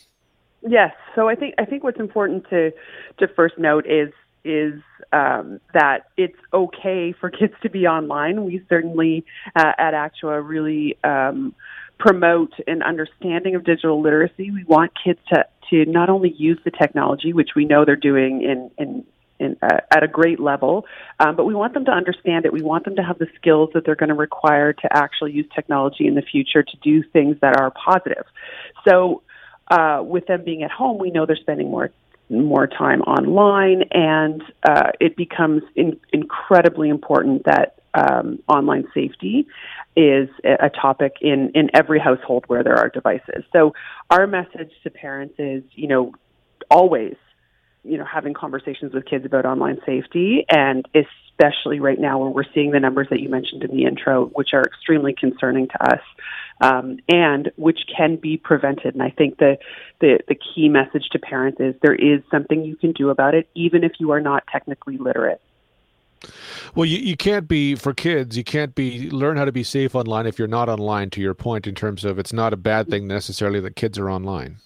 Yes. So I think I think what's important to to first note is is um, that it's okay for kids to be online. We certainly uh, at Actua really um, promote an understanding of digital literacy. We want kids to to not only use the technology, which we know they're doing in in in, uh, at a great level, um, but we want them to understand it. We want them to have the skills that they're going to require to actually use technology in the future to do things that are positive. So, uh, with them being at home, we know they're spending more more time online, and uh, it becomes in, incredibly important that um, online safety is a topic in, in every household where there are devices. So our message to parents is, you know, always, you know, having conversations with kids about online safety and especially right now where we're seeing the numbers that you mentioned in the intro, which are extremely concerning to us um, and which can be prevented. And I think the, the, the key message to parents is there is something you can do about it, even if you are not technically literate. Well, you, you can't be for kids. You can't be learn how to be safe online if you're not online. To your point, in terms of it's not a bad thing necessarily that kids are online.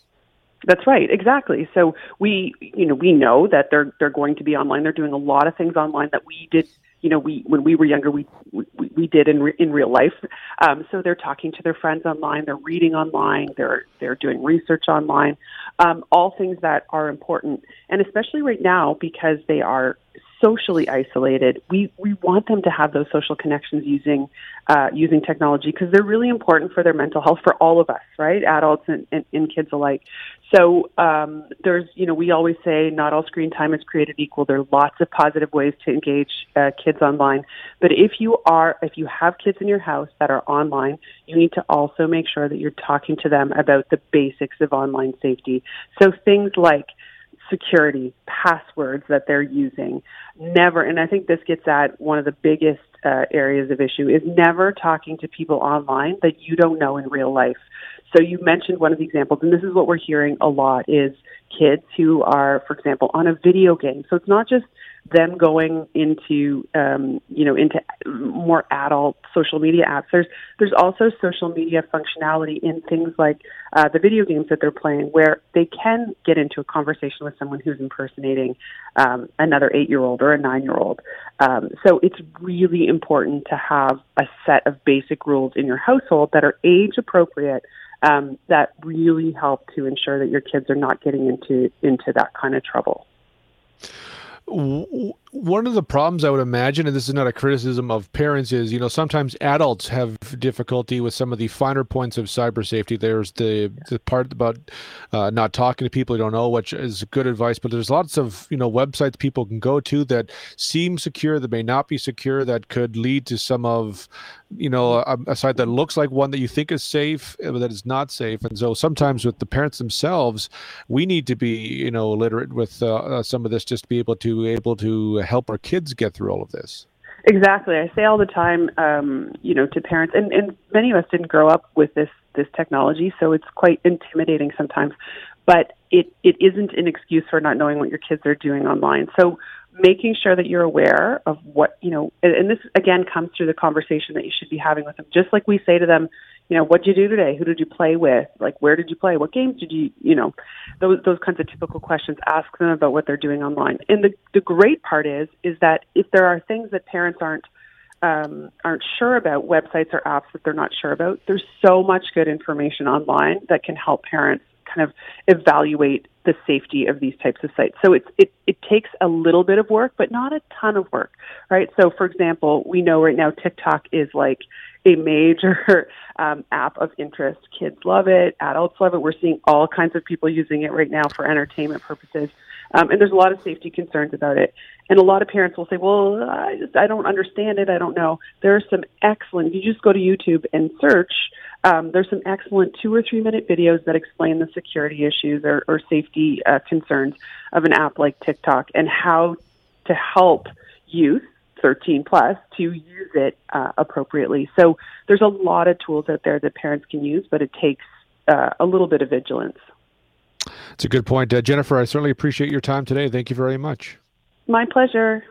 That's right, exactly. So we, you know, we know that they're they're going to be online. They're doing a lot of things online that we did you know, we when we were younger, we we, we did in re, in real life. Um, so they're talking to their friends online, they're reading online, they're they're doing research online, um, all things that are important, and especially right now because they are socially isolated, we, we want them to have those social connections using uh, using technology because they're really important for their mental health for all of us, right? Adults and, and, and kids alike. So um, there's, you know, we always say not all screen time is created equal. There are lots of positive ways to engage uh, kids online. But if you are, if you have kids in your house that are online, you need to also make sure that you're talking to them about the basics of online safety. So things like security, passwords that they're using. Never, and I think this gets at one of the biggest uh, areas of issue is never talking to people online that you don't know in real life. So you mentioned one of the examples, and this is what we're hearing a lot is kids who are, for example, on a video game. So it's not just them going into um, you know into more adult social media apps. There's there's also social media functionality in things like uh, the video games that they're playing, where they can get into a conversation with someone who's impersonating um, another eight year old or a nine year old. Um, so it's really important to have a set of basic rules in your household that are age appropriate. Um, that really help to ensure that your kids are not getting into into that kind of trouble 我我 one of the problems I would imagine, and this is not a criticism of parents, is you know sometimes adults have difficulty with some of the finer points of cyber safety. There's the the part about uh, not talking to people you don't know, which is good advice. But there's lots of you know websites people can go to that seem secure, that may not be secure, that could lead to some of you know a, a site that looks like one that you think is safe, uh, but that is not safe. And so sometimes with the parents themselves, we need to be you know literate with uh, uh some of this just to be able to able to help our kids get through all of this. Exactly. I say all the time, um, you know, to parents, and, and many of us didn't grow up with this this technology, so it's quite intimidating sometimes. But it it isn't an excuse for not knowing what your kids are doing online. So making sure that you're aware of what you know, and, and this again comes through the conversation that you should be having with them. Just like we say to them, you know, what did you do today? Who did you play with? Like, where did you play? What games did you, you know, those those kinds of typical questions. Ask them about what they're doing online. And the the great part is is that if there are things that parents aren't um, aren't sure about, websites or apps that they're not sure about, there's so much good information online that can help parents kind of evaluate the safety of these types of sites. So it's, it, it takes a little bit of work, but not a ton of work, right? So for example, we know right now TikTok is like a major (laughs) um, app of interest. Kids love it, adults love it. We're seeing all kinds of people using it right now for entertainment purposes. Um, and there's a lot of safety concerns about it. And a lot of parents will say, well, I, just, I don't understand it. I don't know. There are some excellent, you just go to YouTube and search, um, there's some excellent two or three minute videos that explain the security issues or, or safety uh, concerns of an app like TikTok and how to help youth 13 plus to use it uh, appropriately. So there's a lot of tools out there that parents can use, but it takes uh, a little bit of vigilance. It's a good point. Uh, Jennifer, I certainly appreciate your time today. Thank you very much. My pleasure.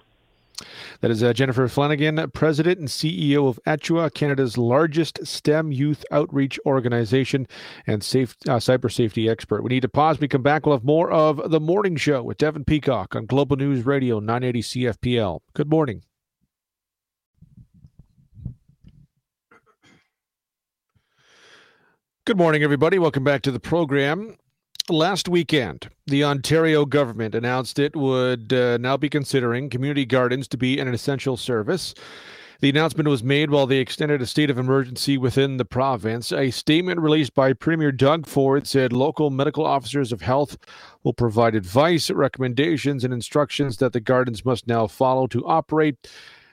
That is uh, Jennifer Flanagan, President and CEO of Actua, Canada's largest STEM youth outreach organization and safe, uh, cyber safety expert. We need to pause. We come back. We'll have more of The Morning Show with Devin Peacock on Global News Radio 980 CFPL. Good morning. Good morning, everybody. Welcome back to the program. Last weekend, the Ontario government announced it would uh, now be considering community gardens to be an essential service. The announcement was made while they extended a state of emergency within the province. A statement released by Premier Doug Ford said local medical officers of health will provide advice, recommendations, and instructions that the gardens must now follow to operate.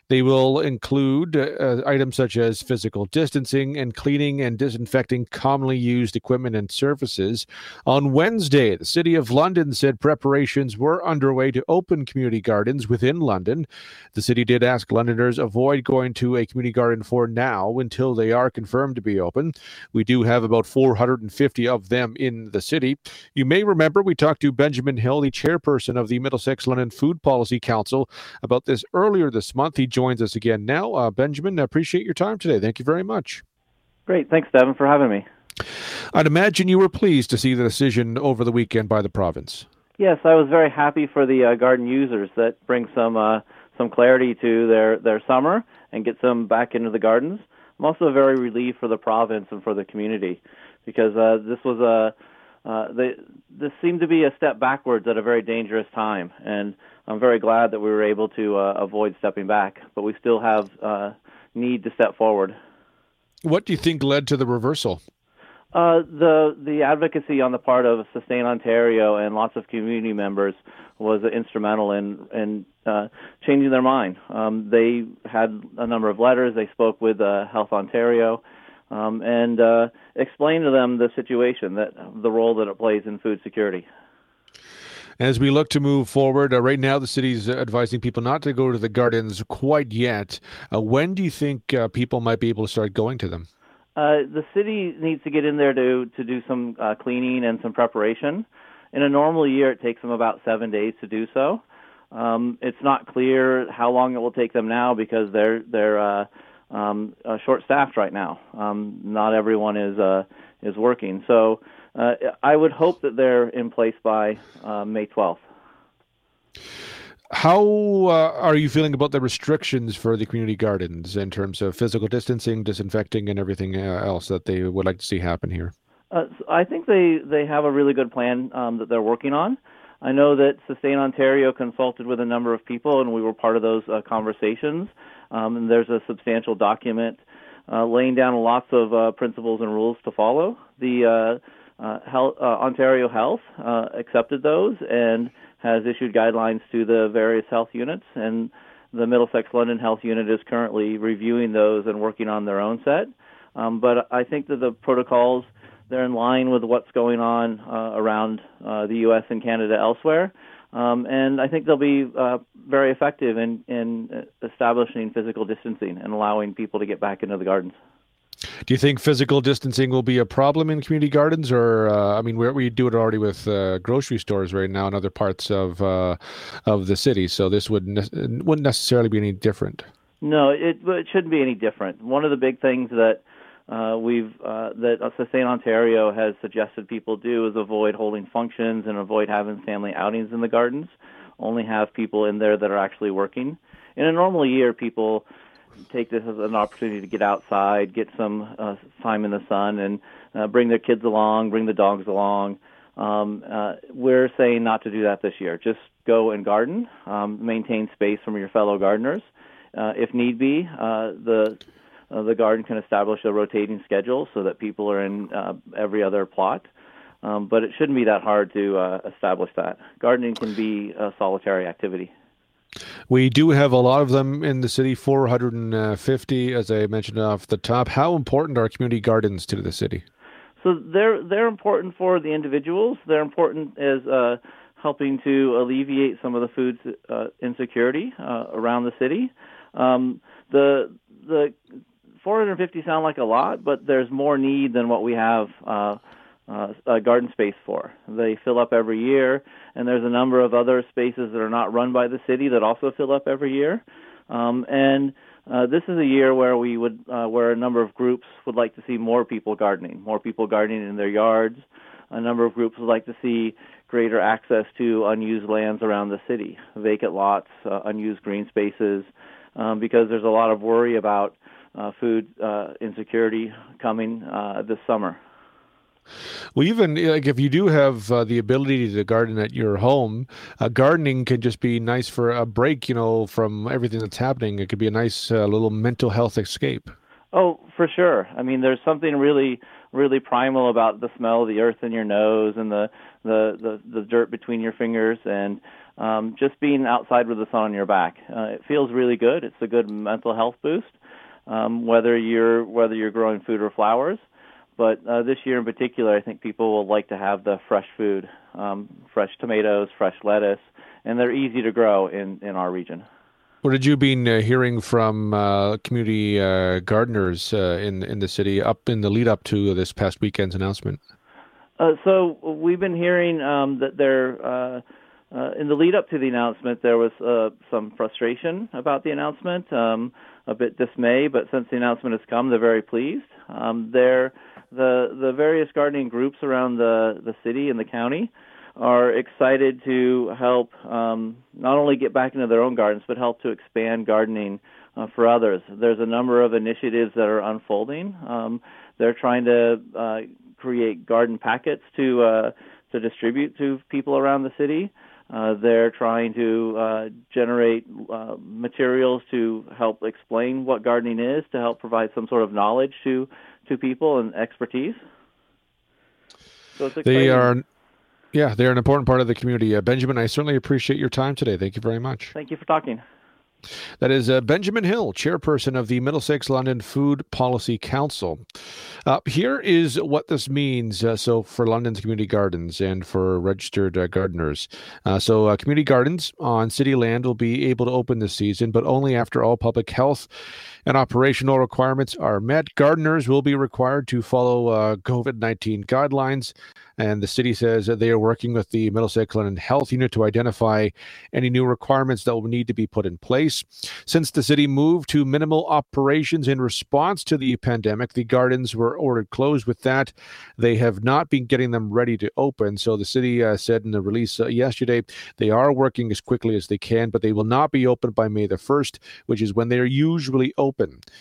They will include uh, items such as physical distancing and cleaning and disinfecting commonly used equipment and surfaces. On Wednesday, the City of London said preparations were underway to open community gardens within London. The city did ask Londoners avoid going to a community garden for now until they are confirmed to be open. We do have about 450 of them in the city. You may remember we talked to Benjamin Hill, the chairperson of the Middlesex London Food Policy Council, about this earlier this month. He joins us again now. Uh, Benjamin, I appreciate your time today. Thank you very much. Great. Thanks, Devin, for having me. I'd imagine you were pleased to see the decision over the weekend by the province. Yes, I was very happy for the uh, garden users that bring some uh, some clarity to their their summer and get them back into the gardens. I'm also very relieved for the province and for the community because uh, this was a uh, they, this seemed to be a step backwards at a very dangerous time, and I'm very glad that we were able to uh, avoid stepping back. But we still have uh, need to step forward. What do you think led to the reversal? Uh, the the advocacy on the part of Sustain Ontario and lots of community members was instrumental in in uh, changing their mind. Um, they had a number of letters. They spoke with uh, Health Ontario um, and uh, explain to them the situation, that the role that it plays in food security. As we look to move forward, uh, right now the city's advising people not to go to the gardens quite yet. Uh, when do you think uh, people might be able to start going to them? Uh, the city needs to get in there to to do some uh, cleaning and some preparation. In a normal year, it takes them about seven days to do so. Um, it's not clear how long it will take them now because they're they're uh, um, uh, short-staffed right now. Um, not everyone is uh, is working, so uh, I would hope that they're in place by uh, May 12th. How uh, are you feeling about the restrictions for the community gardens in terms of physical distancing, disinfecting, and everything uh, else that they would like to see happen here? I think they, they have a really good plan um, that they're working on. I know that Sustain Ontario consulted with a number of people, and we were part of those conversations. Um, and there's a substantial document uh, laying down lots of uh, principles and rules to follow. The uh, uh, health, uh, Ontario Health uh, accepted those and has issued guidelines to the various health units, and the Middlesex London Health Unit is currently reviewing those and working on their own set. Um, but I think that the protocols they're in line with what's going on around the U.S. and Canada elsewhere. Um, and I think they'll be uh, very effective in, in establishing physical distancing and allowing people to get back into the gardens. Do you think physical distancing will be a problem in community gardens, or uh, I mean, we, we do it already with uh, grocery stores right now in other parts of uh, of the city, so this would ne- wouldn't necessarily be any different. No, it, it shouldn't be any different. One of the big things that uh, we've uh, that Sustain Ontario has suggested people do is avoid holding functions and avoid having family outings in the gardens. Only have people in there that are actually working. In a normal year, people take this as an opportunity to get outside, get some uh, time in the sun, and uh, bring their kids along, bring the dogs along. Um, uh, we're saying not to do that this year. Just go and garden, um, maintain space from your fellow gardeners. Uh, if need be, uh, the uh, the garden can establish a rotating schedule so that people are in uh, every other plot. Um, but it shouldn't be that hard to uh, establish that. Gardening can be a solitary activity. We do have a lot of them in the city, 450, as I mentioned off the top. How important are community gardens to the city? So they're they're important for the individuals. They're important as uh, helping to alleviate some of the food uh, insecurity uh, around the city. Um, the the 450 sound like a lot, but there's more need than what we have uh, uh, garden space for. They fill up every year, and there's a number of other spaces that are not run by the city that also fill up every year. Um, and uh, this is a year where we would, uh, where a number of groups would like to see more people gardening, more people gardening in their yards. A number of groups would like to see greater access to unused lands around the city, vacant lots, uh, unused green spaces, um, because there's a lot of worry about uh, food uh, insecurity coming uh, this summer. Well, even like if you do have uh, the ability to garden at your home, uh, gardening can just be nice for a break, you know, from everything that's happening. It could be a nice uh, little mental health escape. Oh, for sure. I mean, there's something really, really primal about the smell of the earth in your nose and the the the, the dirt between your fingers, and um, just being outside with the sun on your back. Uh, it feels really good. It's a good mental health boost. Um, whether you're whether you're growing food or flowers. But uh, this year in particular, I think people will like to have the fresh food, um, fresh tomatoes, fresh lettuce, and they're easy to grow in, in our region. What did you been uh, hearing from uh, community uh, gardeners uh, in in the city up in the lead up to this past weekend's announcement? Uh, so we've been hearing um, that there, in the lead up to the announcement, there was some frustration about the announcement, um, a bit dismay. But since the announcement has come, they're very pleased. Um, they're the the various gardening groups around the the city and the county are excited to help um, not only get back into their own gardens but help to expand gardening uh, for others. There's a number of initiatives that are unfolding. Um, they're trying to uh, create garden packets to uh, to distribute to people around the city. Uh, they're trying to uh, generate uh, materials to help explain what gardening is, to help provide some sort of knowledge to to people and expertise. So they are, yeah, they're an important part of the community. Uh, Benjamin, I certainly appreciate your time today. Thank you very much. Thank you for talking. That is uh, Benjamin Hill, chairperson of the Middlesex London Food Policy Council. Uh, here is what this means. Uh, so, for London's community gardens and for registered uh, gardeners. Uh, so, uh, community gardens on city land will be able to open this season, but only after all public health and operational requirements are met. Gardeners will be required to follow COVID 19 guidelines. And the city says that they are working with the Middlesex London Health Unit to identify any new requirements that will need to be put in place. Since the city moved to minimal operations in response to the pandemic, the gardens were ordered closed. With that, they have not been getting them ready to open. So the city uh, said in the release uh, yesterday they are working as quickly as they can, but they will not be open by May the 1st, which is when they are usually open.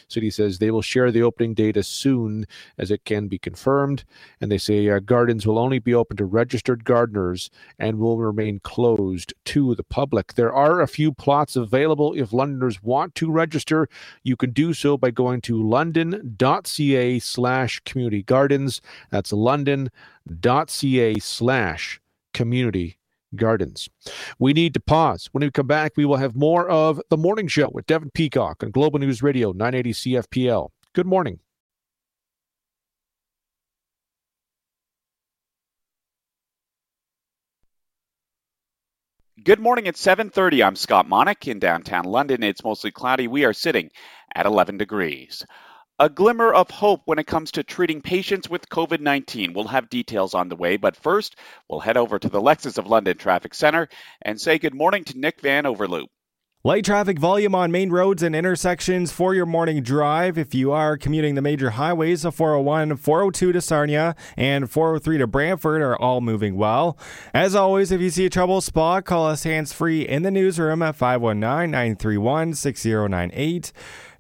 City says they will share the opening date as soon as it can be confirmed. And they say uh, gardens will only be open to registered gardeners and will remain closed to the public. There are a few plots available if Londoners want to register. You can do so by going to london.ca slash community gardens. That's london.ca slash community gardens. We need to pause. When we come back, we will have more of The Morning Show with Devin Peacock on Global News Radio 980 CFPL. Good morning. Good morning at 7:30. I'm Scott Monick in downtown London. It's mostly cloudy. We are sitting at 11 degrees. A glimmer of hope when it comes to treating patients with COVID-19. We'll have details on the way, but first, we'll head over to the Lexus of London Traffic Center and say good morning to Nick Van Overloop. Light traffic volume on main roads and intersections for your morning drive. If you are commuting the major highways, the 401, 402 to Sarnia, and 403 to Brantford are all moving well. As always, if you see a trouble spot, call us hands free in the newsroom at 519 931 6098.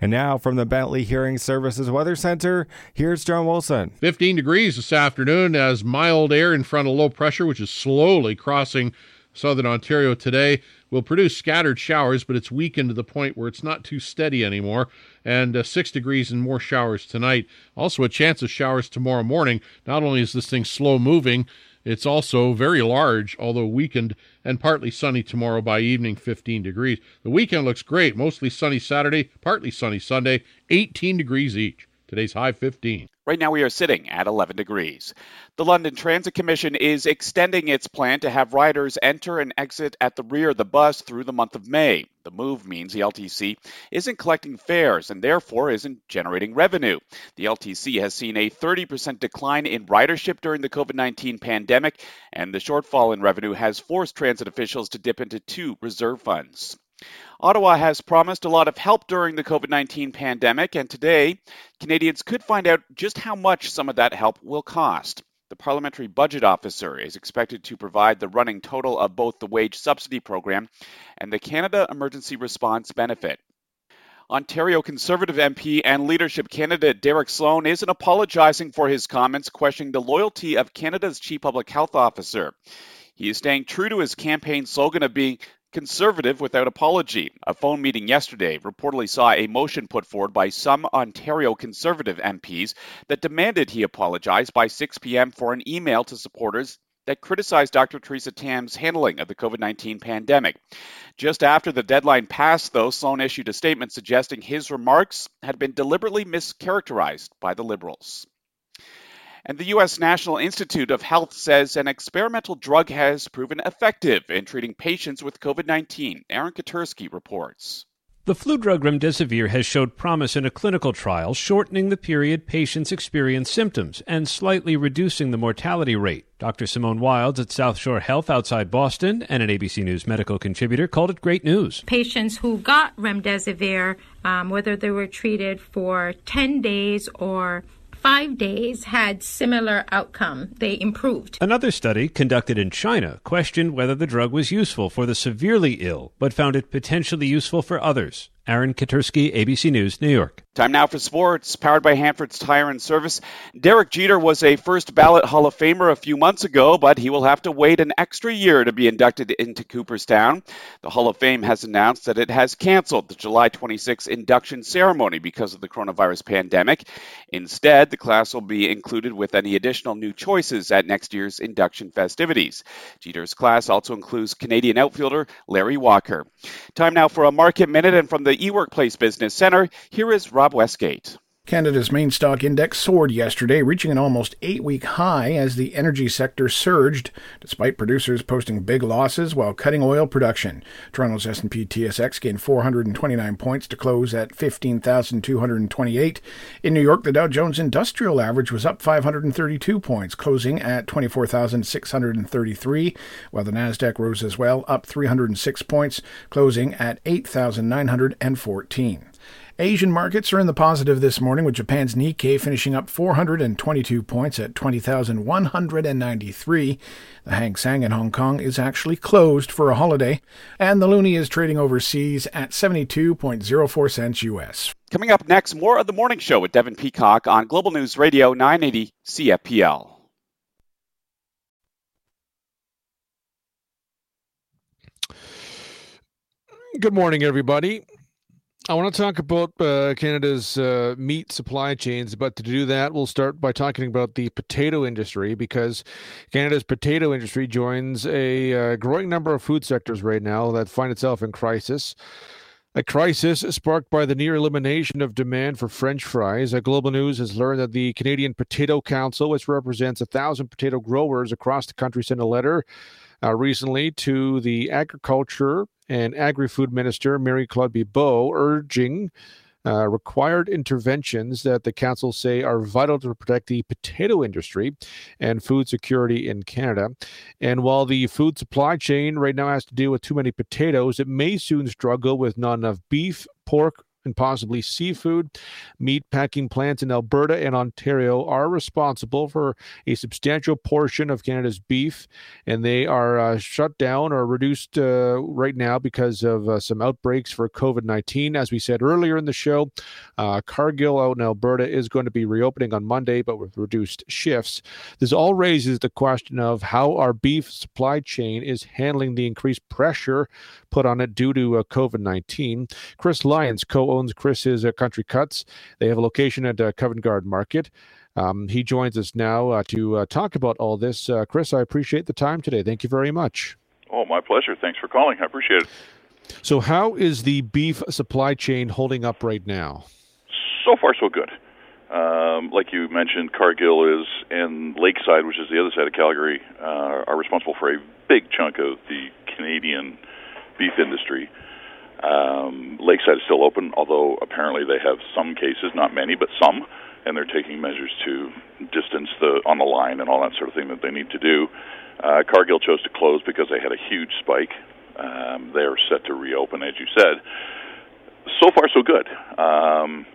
And now from the Bentley Hearing Services Weather Center, here's John Wilson. 15 degrees this afternoon as mild air in front of low pressure, which is slowly crossing southern Ontario today will produce scattered showers, but it's weakened to the point where it's not too steady anymore. And uh, six degrees and more showers tonight. Also, a chance of showers tomorrow morning. Not only is this thing slow moving, it's also very large, although weakened, and partly sunny tomorrow by evening, 15 degrees. The weekend looks great. Mostly sunny Saturday, partly sunny Sunday, 18 degrees each. Today's high 15. Right now, we are sitting at 11 degrees. The London Transit Commission is extending its plan to have riders enter and exit at the rear of the bus through the month of May. The move means the LTC isn't collecting fares and therefore isn't generating revenue. The LTC has seen a 30% decline in ridership during the COVID 19 pandemic, and the shortfall in revenue has forced transit officials to dip into two reserve funds. Ottawa has promised a lot of help during the COVID 19 pandemic, and today, Canadians could find out just how much some of that help will cost. The Parliamentary Budget Officer is expected to provide the running total of both the wage subsidy program and the Canada Emergency Response Benefit. Ontario Conservative MP and leadership candidate Derek Sloan isn't apologizing for his comments questioning the loyalty of Canada's Chief Public Health Officer. He is staying true to his campaign slogan of being conservative without apology. A phone meeting yesterday reportedly saw a motion put forward by some Ontario Conservative MPs that demanded he apologize by 6 p.m. for an email to supporters that criticized Dr. Theresa Tam's handling of the COVID 19 pandemic. Just after the deadline passed, though, Sloan issued a statement suggesting his remarks had been deliberately mischaracterized by the Liberals. And the U.S. National Institute of Health says an experimental drug has proven effective in treating patients with COVID 19. Aaron Katersky reports. The flu drug remdesivir has showed promise in a clinical trial, shortening the period patients experience symptoms and slightly reducing the mortality rate. Dr. Simone Wildes at South Shore Health outside Boston and an ABC News medical contributor called it great news. Patients who got remdesivir, um, whether they were treated for 10 days or five days had similar outcome. They improved. Another study conducted in China questioned whether the drug was useful for the severely ill, but found it potentially useful for others. Aaron Katersky, ABC News, New York. Time now for sports, powered by Hanford's Tire and Service. Derek Jeter was a first ballot Hall of Famer a few months ago, but he will have to wait an extra year to be inducted into Cooperstown. The Hall of Fame has announced that it has canceled the July 26 induction ceremony because of the coronavirus pandemic. Instead, the class will be included with any additional new choices at next year's induction festivities. Jeter's class also includes Canadian outfielder Larry Walker. Time now for a market minute, and from the eWorkplace Business Center, here is Rob Westgate. Canada's main stock index soared yesterday, reaching an almost eight week high as the energy sector surged, despite producers posting big losses while cutting oil production. Toronto's S&P TSX gained 429 points to close at 15,228. In New York, the Dow Jones Industrial Average was up 532 points, closing at 24,633, while the Nasdaq rose as well, up 306 points, closing at 8,914. Asian markets are in the positive this morning, with Japan's Nikkei finishing up 422 points at 20,193. The Hang Seng in Hong Kong is actually closed for a holiday, and the loonie is trading overseas at 72.04 cents US. Coming up next, more of the morning show with Devin Peacock on Global News Radio 980 CFPL. Good morning, everybody. I want to talk about uh, Canada's uh, meat supply chains, but to do that, we'll start by talking about the potato industry because Canada's potato industry joins a uh, growing number of food sectors right now that find itself in crisis. A crisis sparked by the near elimination of demand for French fries. Global News has learned that the Canadian Potato Council, which represents a thousand potato growers across the country, sent a letter uh, recently to the Agriculture and Agri Food Minister Marie-Claude Bibeau, urging uh, required interventions that the council say are vital to protect the potato industry and food security in Canada. And while the food supply chain right now has to deal with too many potatoes, it may soon struggle with not enough beef, pork, and possibly seafood. Meat packing plants in Alberta and Ontario are responsible for a substantial portion of Canada's beef, and they are uh, shut down or reduced uh, right now because of uh, some outbreaks for COVID 19. As we said earlier in the show, uh, Cargill out in Alberta is going to be reopening on Monday, but with reduced shifts. This all raises the question of how our beef supply chain is handling the increased pressure put on it due to uh, COVID 19. Chris Lyons, co owns Chris's uh, Country Cuts. They have a location at uh, Covent Garden Market. Um, he joins us now uh, to uh, talk about all this. Uh, Chris, I appreciate the time today. Thank you very much. Oh, my pleasure. Thanks for calling. I appreciate it. So, how is the beef supply chain holding up right now? So far, so good. Um, like you mentioned, Cargill is, and Lakeside, which is the other side of Calgary, uh, are responsible for a big chunk of the Canadian beef industry. Um, Lakeside is still open, although apparently they have some cases, not many, but some, and they're taking measures to distance the on the line and all that sort of thing that they need to do. Uh, Cargill chose to close because they had a huge spike. Um, they're set to reopen, as you said. So far, so good. Um,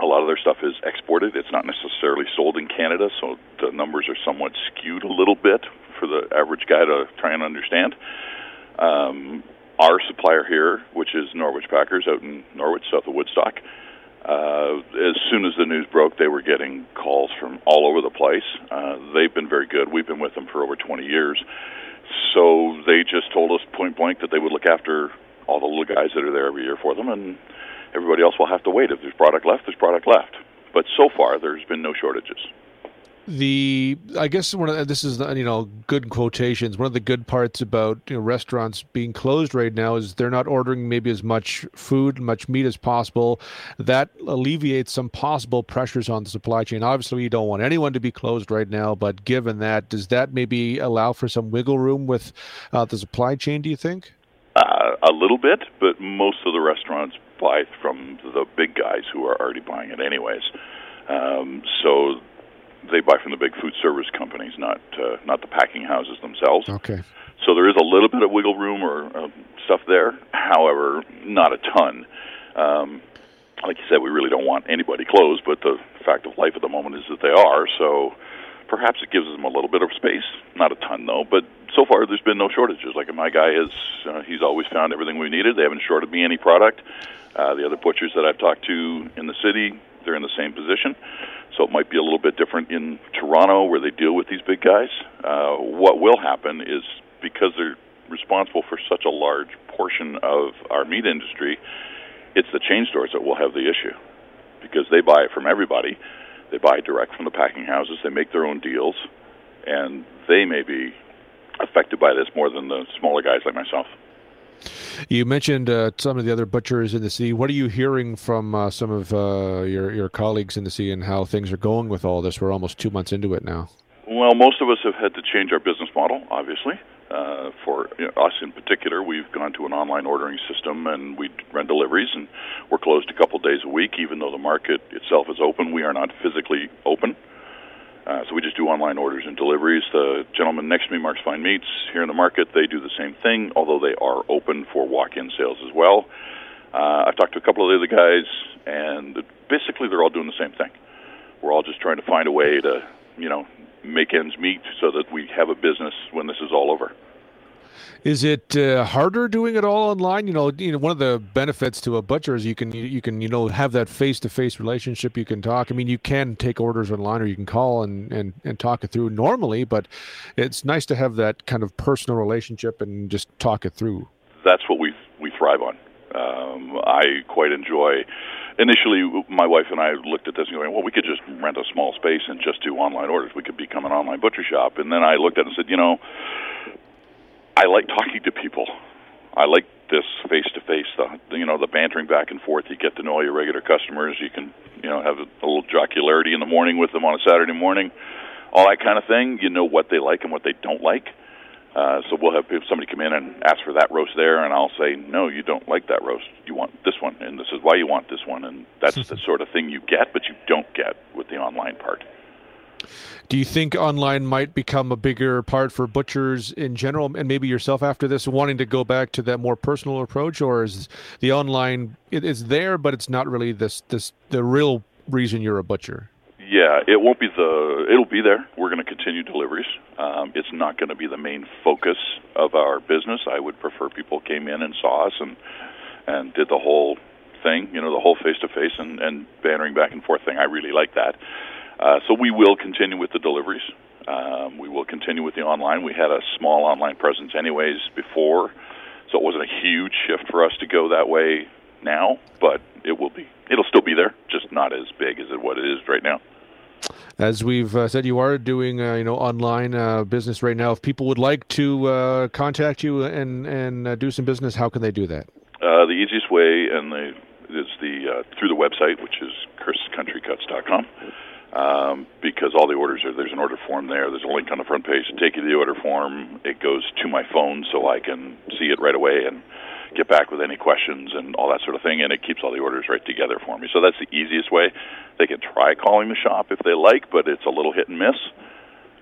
a lot of their stuff is exported. It's not necessarily sold in Canada, so the numbers are somewhat skewed a little bit for the average guy to try and understand. Um, our supplier here, which is Norwich Packers out in Norwich, south of Woodstock, uh, as soon as the news broke, they were getting calls from all over the place. Uh, they've been very good. We've been with them for over 20 years. So they just told us point blank that they would look after all the little guys that are there every year for them, and everybody else will have to wait. If there's product left, there's product left. But so far, there's been no shortages the I guess one of the, this is you know good quotations. One of the good parts about you know, restaurants being closed right now is they're not ordering maybe as much food, much meat as possible. That alleviates some possible pressures on the supply chain. Obviously, you don't want anyone to be closed right now, but given that, does that maybe allow for some wiggle room with uh, the supply chain? Do you think? Uh, a little bit, but most of the restaurants buy from the big guys who are already buying it anyways. Um, so they buy from the big food service companies, not uh, not the packing houses themselves. Okay. So there is a little bit of wiggle room or uh, stuff there. However, not a ton. Um, like you said, we really don't want anybody closed, but the fact of life at the moment is that they are. So perhaps it gives them a little bit of space. Not a ton though, but so far there's been no shortages. Like my guy is, uh, he's always found everything we needed. They haven't shorted me any product. Uh, the other butchers that I've talked to in the city, they're in the same position. So it might be a little bit different in Toronto where they deal with these big guys. Uh, what will happen is because they're responsible for such a large portion of our meat industry, it's the chain stores that will have the issue because they buy it from everybody. They buy direct from the packing houses. They make their own deals, and they may be affected by this more than the smaller guys like myself. You mentioned uh, some of the other butchers in the city. What are you hearing from uh, some of uh, your your colleagues in the city and how things are going with all this? We're almost two months into it now. Well, most of us have had to change our business model, obviously. Uh, for you know, us in particular, we've gone to an online ordering system and we run deliveries, and we're closed a couple days a week. Even though the market itself is open, we are not physically open. Uh, so we just do online orders and deliveries. The gentleman next to me, Mark's Fine Meats, here in the market, they do the same thing, although they are open for walk-in sales as well. Uh, I've talked to a couple of the other guys, and basically they're all doing the same thing. We're all just trying to find a way to, you know, make ends meet so that we have a business when this is all over. Is it uh, harder doing it all online? You know, you know, one of the benefits to a butcher is you can you can you know have that face to face relationship. You can talk. I mean, you can take orders online or you can call and, and and talk it through normally, but it's nice to have that kind of personal relationship and just talk it through. That's what we we thrive on. Um, I quite enjoy. Initially, my wife and I looked at this and going, "Well, we could just rent a small space and just do online orders. We could become an online butcher shop." And then I looked at it and said, "You know, I like talking to people. I like this face to face, the you know the bantering back and forth. You get to know all your regular customers. You can you know have a, a little jocularity in the morning with them on a Saturday morning, all that kind of thing. You know what they like and what they don't like. Uh, so we'll have somebody come in and ask for that roast there, and I'll say, no, you don't like that roast. You want this one, and this is why you want this one, and that's (laughs) the sort of thing you get, but you don't get with the online part. Do you think online might become a bigger part for butchers in general, and maybe yourself after this, wanting to go back to that more personal approach, or is the online it is there, but it's not really this this the real reason you're a butcher? Yeah, it won't be the. It'll be there. We're going to continue deliveries. Um, it's not going to be the main focus of our business. I would prefer people came in and saw us and and did the whole thing. You know, the whole face to face and and bantering back and forth thing. I really like that. Uh, so we will continue with the deliveries. Um, we will continue with the online. We had a small online presence anyways before, so it wasn't a huge shift for us to go that way now, but it will be. It'll still be there, just not as big as it what it is right now. As we've uh, said, you are doing uh, you know online uh, business right now. If people would like to uh, contact you and and uh, do some business, how can they do that? Uh, the easiest way and the is the uh, through the website, which is chriscountrycuts.com. Um, because all the orders are there's an order form there. There's a link on the front page to take you to the order form. It goes to my phone so I can see it right away and get back with any questions and all that sort of thing. And it keeps all the orders right together for me. So that's the easiest way. They can try calling the shop if they like, but it's a little hit and miss.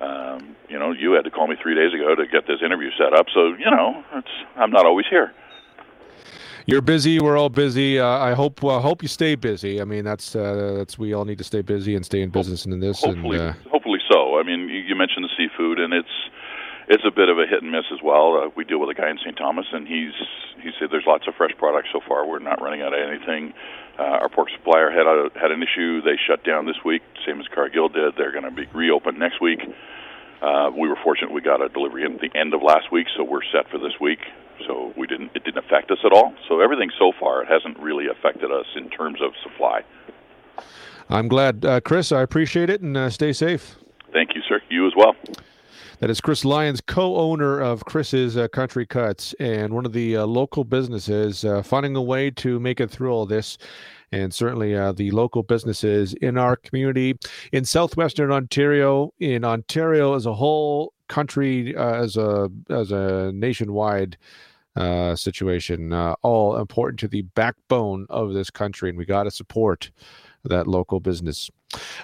Um, you know, you had to call me three days ago to get this interview set up, so you know, it's I'm not always here. You're busy. We're all busy. Uh, I hope. Well, hope you stay busy. I mean, that's uh, that's we all need to stay busy and stay in business and in this. Hopefully, and, uh, hopefully so. I mean, you, you mentioned the seafood, and it's it's a bit of a hit and miss as well. Uh, we deal with a guy in St. Thomas, and he's he said there's lots of fresh products so far. We're not running out of anything. Uh, our pork supplier had a, had an issue. They shut down this week, same as Cargill did. They're going to be reopened next week. Uh, we were fortunate we got a delivery at the end of last week, so we're set for this week. So we didn't it didn't affect us at all. So everything so far it hasn't really affected us in terms of supply. I'm glad, uh, Chris. I appreciate it, and uh, stay safe. Thank you, sir. You as well. That is Chris Lyons, co-owner of Chris's uh, Country Cuts, and one of the uh, local businesses uh, finding a way to make it through all this and certainly uh, the local businesses in our community in southwestern Ontario, in Ontario as a whole country, uh, as a as a nationwide uh, situation, uh, all important to the backbone of this country, and we got to support that local business.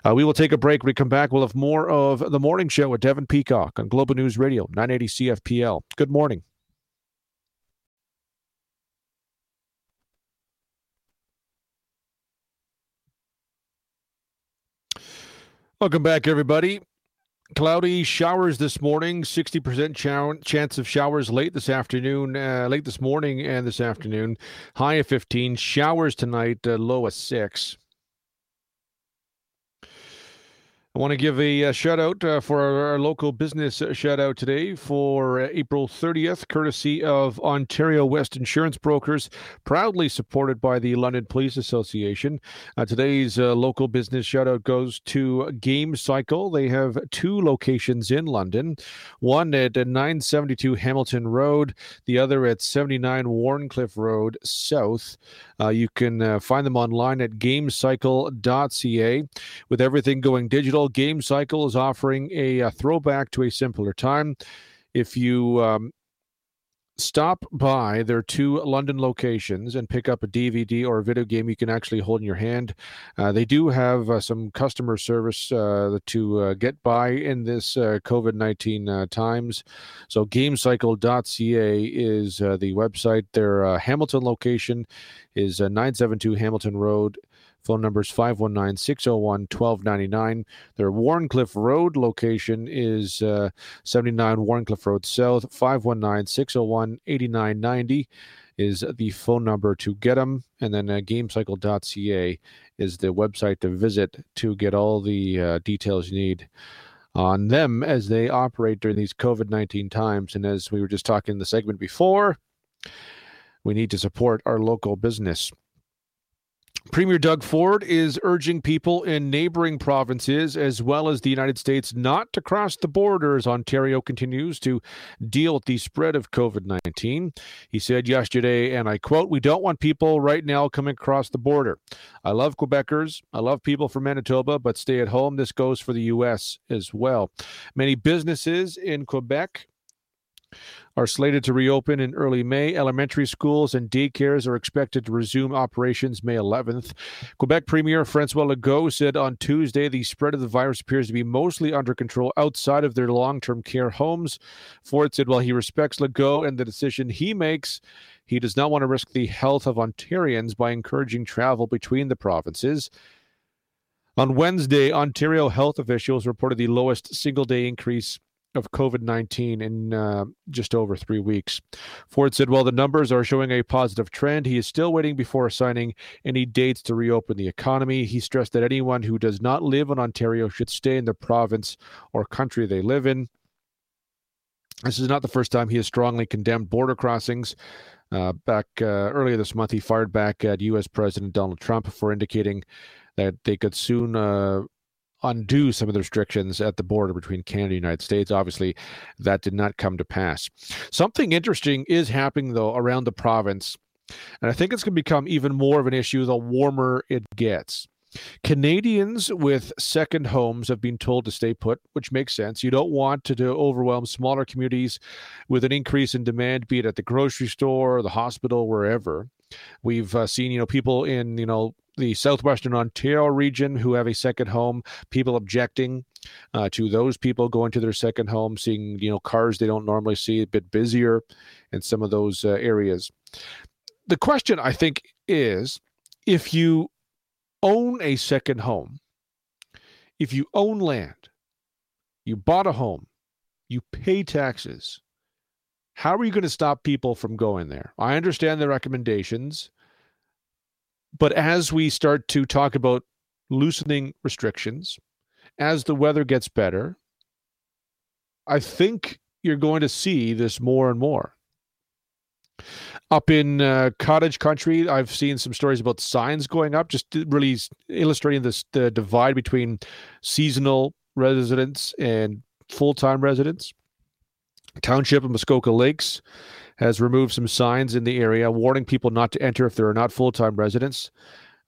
Uh, we will take a break. When we come back, we'll have more of the morning show with Devin Peacock on Global News Radio, 980 CFPL. Good morning. Welcome back, everybody. Cloudy showers this morning, 60% ch- chance of showers late this afternoon, uh, late this morning and this afternoon. High of 15. Showers tonight, uh, low of 6. I want to give a, a uh, shout out uh, for our, our, local business uh, shout out today for uh, April 30th, courtesy of Ontario West Insurance Brokers, proudly supported by the London Police Association. Uh, today's uh, local business shout out goes to Game Cycle. They have two locations in London, one at 972 Hamilton Road, the other at 79 Wharncliffe Road South. you can find them online at gamecycle.ca. With everything going digital, Game Cycle is offering a, a throwback to a simpler time. If you um, stop by their two London locations and pick up a DVD or a video game you can actually hold in your hand. Uh, they do have uh, some customer service uh, to uh, get by in this uh, COVID 19 uh, times. So, gamecycle.ca is the website. Their Hamilton location is 972 Hamilton Road Phone number is 519 601 1299. Their Wharncliffe Road location is uh, 79 Wharncliffe Road South. 519 601 8990 is the phone number to get them. And then uh, gamecycle.ca is the website to visit to get all the uh, details you need on them as they operate during these COVID 19 times. And as we were just talking in the segment before, we need to support our local business. Premier Doug Ford is urging people in neighboring provinces as well as the United States not to cross the border as Ontario continues to deal with the spread of COVID 19. He said yesterday, and I quote, We don't want people right now coming across the border. I love Quebecers. I love people from Manitoba, but stay at home. This goes for the U.S. as well. Many businesses in Quebec are slated to reopen in early May. Elementary schools and daycares are expected to resume operations May 11th. Quebec Premier Francois Legault said on Tuesday the spread of the virus appears to be mostly under control outside of their long term care homes. Ford said while he respects Legault and the decision he makes, he does not want to risk the health of Ontarians by encouraging travel between the provinces. On Wednesday, Ontario health officials reported the lowest single day increase of COVID 19 in uh, just over three weeks. Ford said, while the numbers are showing a positive trend, he is still waiting before assigning any dates to reopen the economy. He stressed that anyone who does not live in Ontario should stay in the province or country they live in. This is not the first time he has strongly condemned border crossings. Uh, back uh, earlier this month, he fired back at U.S. President Donald Trump for indicating that they could soon uh, undo some of the restrictions at the border between Canada and the United States. Obviously, that did not come to pass. Something interesting is happening, though, around the province. And I think it's going to become even more of an issue the warmer it gets. Canadians with second homes have been told to stay put, which makes sense. You don't want to, to overwhelm smaller communities with an increase in demand, be it at the grocery store, the hospital, wherever. We've uh, seen, you know, people in, you know, the southwestern Ontario region who have a second home, people objecting uh, to those people going to their second home, seeing, you know, cars they don't normally see, a bit busier in some of those uh, areas. The question, I think, is if you own a second home, if you own land, you bought a home, you pay taxes, how are you going to stop people from going there? I understand the recommendations, but as we start to talk about loosening restrictions, as the weather gets better, I think you're going to see this more and more. Up in uh, cottage country, I've seen some stories about signs going up, just really illustrating this the divide between seasonal residents and full time residents. Township of Muskoka Lakes has removed some signs in the area warning people not to enter if they are not full time residents.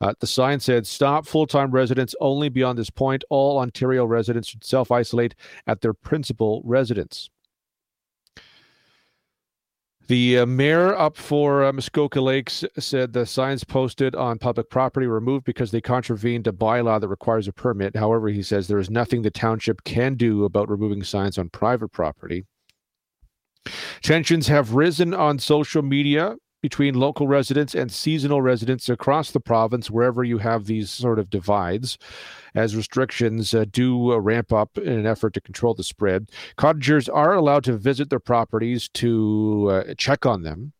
Uh, the sign said, Stop full time residents only beyond this point. All Ontario residents should self isolate at their principal residence. The uh, mayor up for uh, Muskoka Lakes said the signs posted on public property were removed because they contravened a bylaw that requires a permit. However, he says there is nothing the township can do about removing signs on private property. Tensions have risen on social media between local residents and seasonal residents across the province, wherever you have these sort of divides, as restrictions uh, do uh, ramp up in an effort to control the spread. Cottagers are allowed to visit their properties to uh, check on them,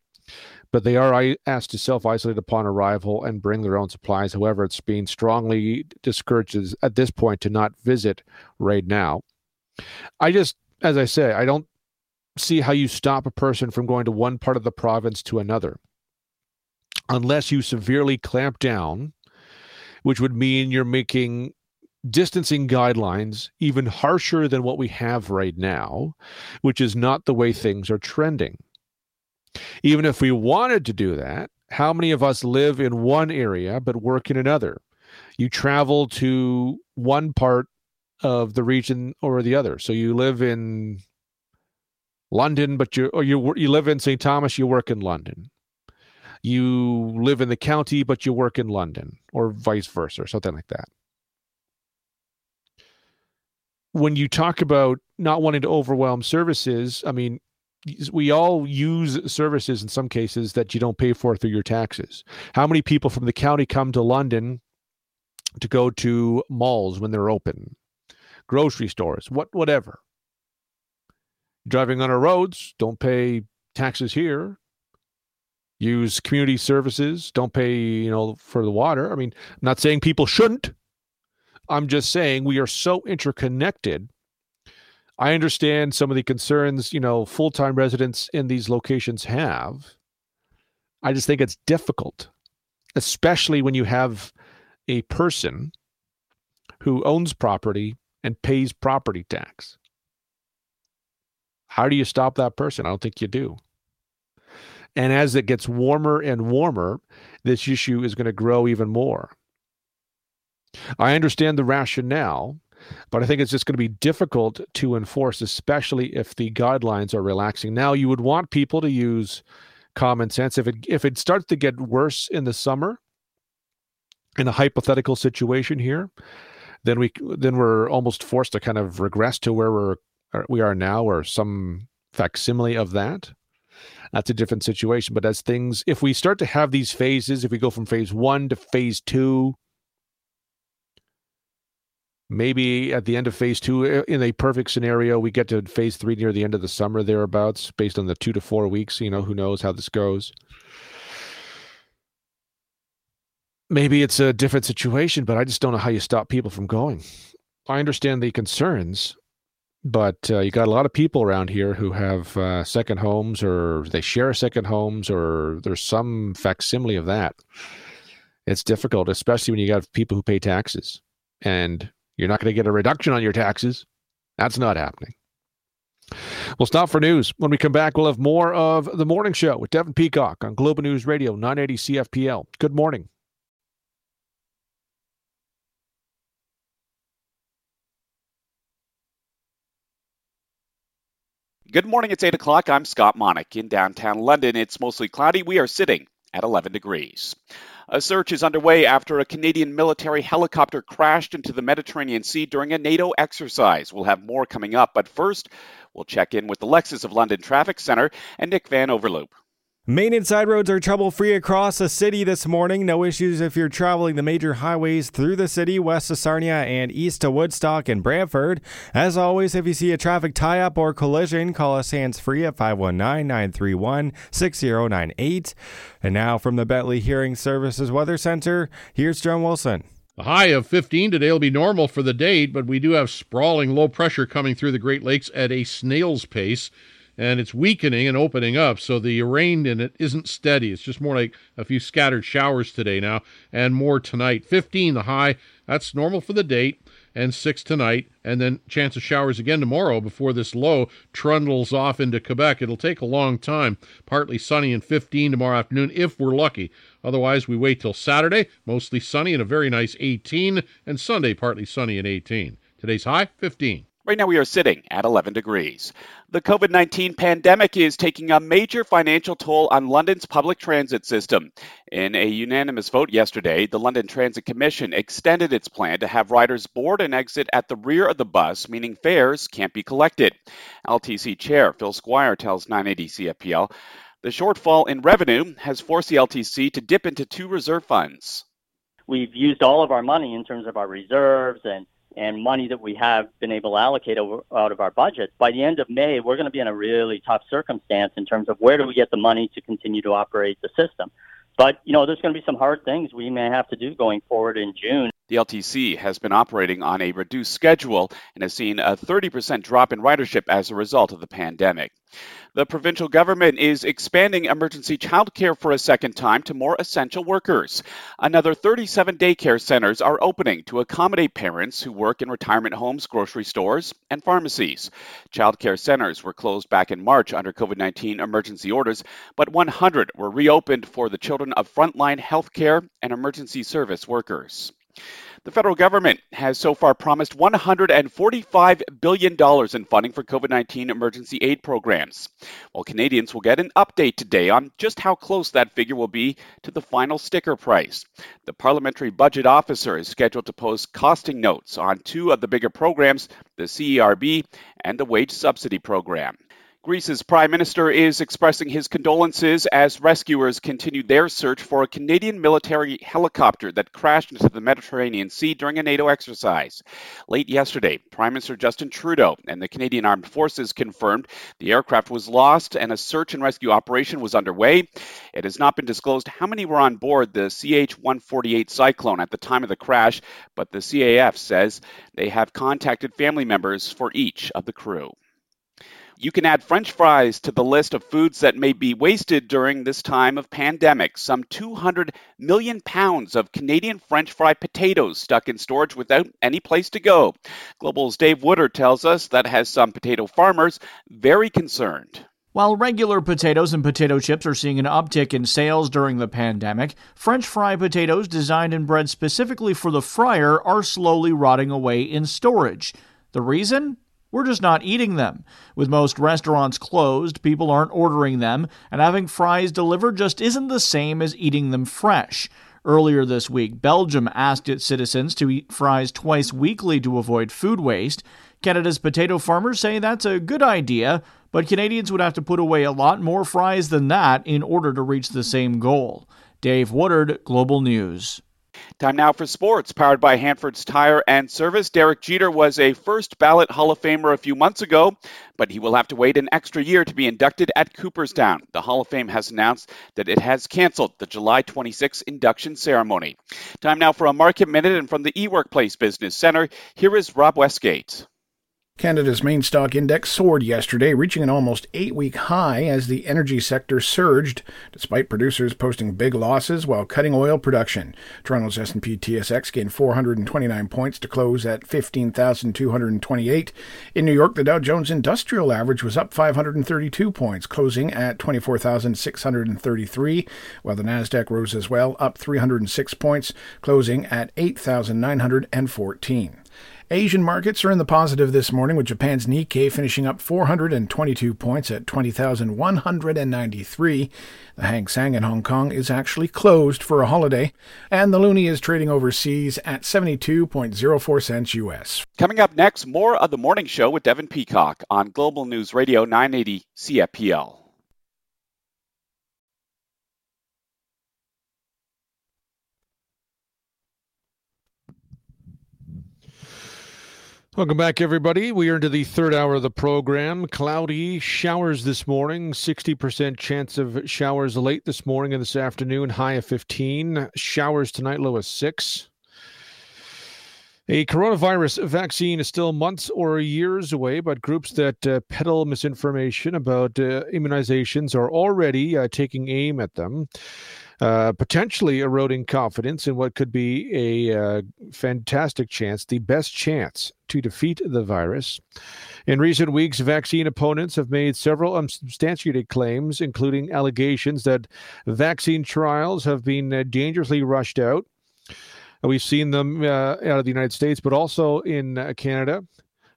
but they are asked to self isolate upon arrival and bring their own supplies. However, it's being strongly discouraged at this point to not visit right now. I just, as I say, I don't see how you stop a person from going to one part of the province to another unless you severely clamp down, which would mean you're making distancing guidelines even harsher than what we have right now, which is not the way things are trending. Even if we wanted to do that, how many of us live in one area but work in another? You travel to one part of the region or the other. So you live in London, but you you you live in St. Thomas, you work in London. You live in the county, but you work in London, or vice versa, or something like that. When you talk about not wanting to overwhelm services, I mean, we all use services in some cases that you don't pay for through your taxes. How many people from the county come to London to go to malls when they're open, grocery stores, what whatever? Driving on our roads, don't pay taxes here. Use community services, don't pay, you know, for the water. I mean, I'm not saying people shouldn't. I'm just saying we are so interconnected. I understand some of the concerns, you know, full-time residents in these locations have. I just think it's difficult, especially when you have a person who owns property and pays property tax. How do you stop that person? I don't think you do. And as it gets warmer and warmer, this issue is going to grow even more. I understand the rationale, but I think it's just going to be difficult to enforce, especially if the guidelines are relaxing. Now, you would want people to use common sense. If it if it starts to get worse in the summer, in a hypothetical situation here, then we then we're almost forced to kind of regress to where we're we are now or some facsimile of that. That's a different situation but as things if we start to have these phases if we go from phase one to phase two maybe at the end of phase two in a perfect scenario we get to phase three near the end of the summer thereabouts based on the two to four weeks you know who knows how this goes. Maybe it's a different situation but i just don't know how you stop people from going. I understand the concerns but uh, you got a lot of people around here who have uh, second homes or they share second homes or there's some facsimile of that it's difficult especially when you got people who pay taxes and you're not going to get a reduction on your taxes that's not happening We'll stop for news. When we come back, we'll have more of the morning show with Devin Peacock on Global News Radio 980 CFPL. Good morning. Good morning. It's 8 o'clock. I'm Scott Monick. In downtown London, it's mostly cloudy. We are sitting at 11 degrees. A search is underway after a Canadian military helicopter crashed into the Mediterranean Sea during a NATO exercise. We'll have more coming up, but first, we'll check in with the Lexus of London Traffic Center and Nick Van Overloop. Main and side roads are trouble free across the city this morning. No issues if you're traveling the major highways through the city, west to Sarnia and east to Woodstock and Brantford. As always, if you see a traffic tie up or collision, call us hands free at 519 931 6098. And now from the Bentley Hearing Services Weather Center, here's John Wilson. A high of 15 today will be normal for the date, but we do have sprawling low pressure coming through the Great Lakes at a snail's pace and it's weakening and opening up. So the rain in it isn't steady. It's just more like a few scattered showers today now, and more tonight. 15 the high. That's normal for the date. And six tonight, and then chance of showers again tomorrow before this low trundles off into Quebec. It'll take a long time. Partly sunny and 15 tomorrow afternoon if we're lucky. Otherwise, we wait till Saturday, mostly sunny and a very nice 18, and Sunday partly sunny and 18. Today's high 15. Right now, we are sitting at 11 degrees. The COVID 19 pandemic is taking a major financial toll on London's public transit system. In a unanimous vote yesterday, the London Transit Commission extended its plan to have riders board and exit at the rear of the bus, meaning fares can't be collected. LTC Chair Phil Squire tells 980 CFPL the shortfall in revenue has forced the LTC to dip into two reserve funds. We've used all of our money in terms of our reserves and and money that we have been able to allocate over, out of our budget, by the end of May, we're going to be in a really tough circumstance in terms of where do we get the money to continue to operate the system. But, you know, there's going to be some hard things we may have to do going forward in June. The LTC has been operating on a reduced schedule and has seen a 30% drop in ridership as a result of the pandemic. The provincial government is expanding emergency childcare for a second time to more essential workers. Another 37 daycare centers are opening to accommodate parents who work in retirement homes, grocery stores, and pharmacies. Childcare centers were closed back in March under COVID 19 emergency orders, but 100 were reopened for the children of frontline healthcare and emergency service workers. The federal government has so far promised $145 billion in funding for COVID 19 emergency aid programs. While Canadians will get an update today on just how close that figure will be to the final sticker price. The Parliamentary Budget Officer is scheduled to post costing notes on two of the bigger programs, the CERB and the Wage Subsidy Program. Greece's prime minister is expressing his condolences as rescuers continue their search for a Canadian military helicopter that crashed into the Mediterranean Sea during a NATO exercise. Late yesterday, Prime Minister Justin Trudeau and the Canadian Armed Forces confirmed the aircraft was lost and a search and rescue operation was underway. It has not been disclosed how many were on board the CH 148 Cyclone at the time of the crash, but the CAF says they have contacted family members for each of the crew. You can add French fries to the list of foods that may be wasted during this time of pandemic. Some 200 million pounds of Canadian French fry potatoes stuck in storage without any place to go. Global's Dave Wooder tells us that has some potato farmers very concerned. While regular potatoes and potato chips are seeing an uptick in sales during the pandemic, French fry potatoes designed and bred specifically for the fryer are slowly rotting away in storage. The reason? We're just not eating them. With most restaurants closed, people aren't ordering them, and having fries delivered just isn't the same as eating them fresh. Earlier this week, Belgium asked its citizens to eat fries twice weekly to avoid food waste. Canada's potato farmers say that's a good idea, but Canadians would have to put away a lot more fries than that in order to reach the same goal. Dave Woodard, Global News. Time now for sports, powered by Hanford's Tire and Service. Derek Jeter was a first ballot Hall of Famer a few months ago, but he will have to wait an extra year to be inducted at Cooperstown. The Hall of Fame has announced that it has canceled the July 26 induction ceremony. Time now for a market minute, and from the eWorkplace Business Center, here is Rob Westgate. Canada's main stock index soared yesterday, reaching an almost eight week high as the energy sector surged, despite producers posting big losses while cutting oil production. Toronto's S&P TSX gained 429 points to close at 15,228. In New York, the Dow Jones Industrial Average was up 532 points, closing at 24,633, while the Nasdaq rose as well, up 306 points, closing at 8,914. Asian markets are in the positive this morning, with Japan's Nikkei finishing up 422 points at 20,193. The Hang Seng in Hong Kong is actually closed for a holiday, and the loonie is trading overseas at 72.04 cents US. Coming up next, more of the morning show with Devin Peacock on Global News Radio 980 CFPL. Welcome back, everybody. We are into the third hour of the program. Cloudy showers this morning, 60% chance of showers late this morning and this afternoon, high of 15. Showers tonight, low of 6. A coronavirus vaccine is still months or years away, but groups that uh, peddle misinformation about uh, immunizations are already uh, taking aim at them uh, potentially eroding confidence in what could be a uh, fantastic chance, the best chance to defeat the virus. In recent weeks, vaccine opponents have made several unsubstantiated claims, including allegations that vaccine trials have been uh, dangerously rushed out. We've seen them uh, out of the United States, but also in uh, Canada.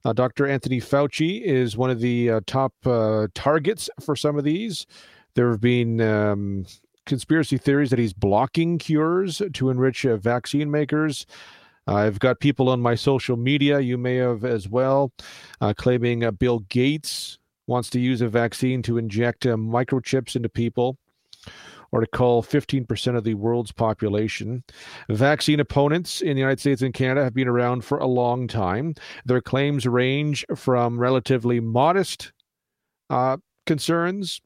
Uh, Dr. Anthony Fauci is one of the uh, top targets for some of these. There have been um, conspiracy theories that he's blocking cures to enrich uh, vaccine makers. I've got people on my social media, you may have as well, uh, claiming uh, Bill Gates wants to use a vaccine to inject uh, microchips into people or to cull 15% of the world's population. Vaccine opponents in the United States and Canada have been around for a long time. Their claims range from relatively modest uh, concerns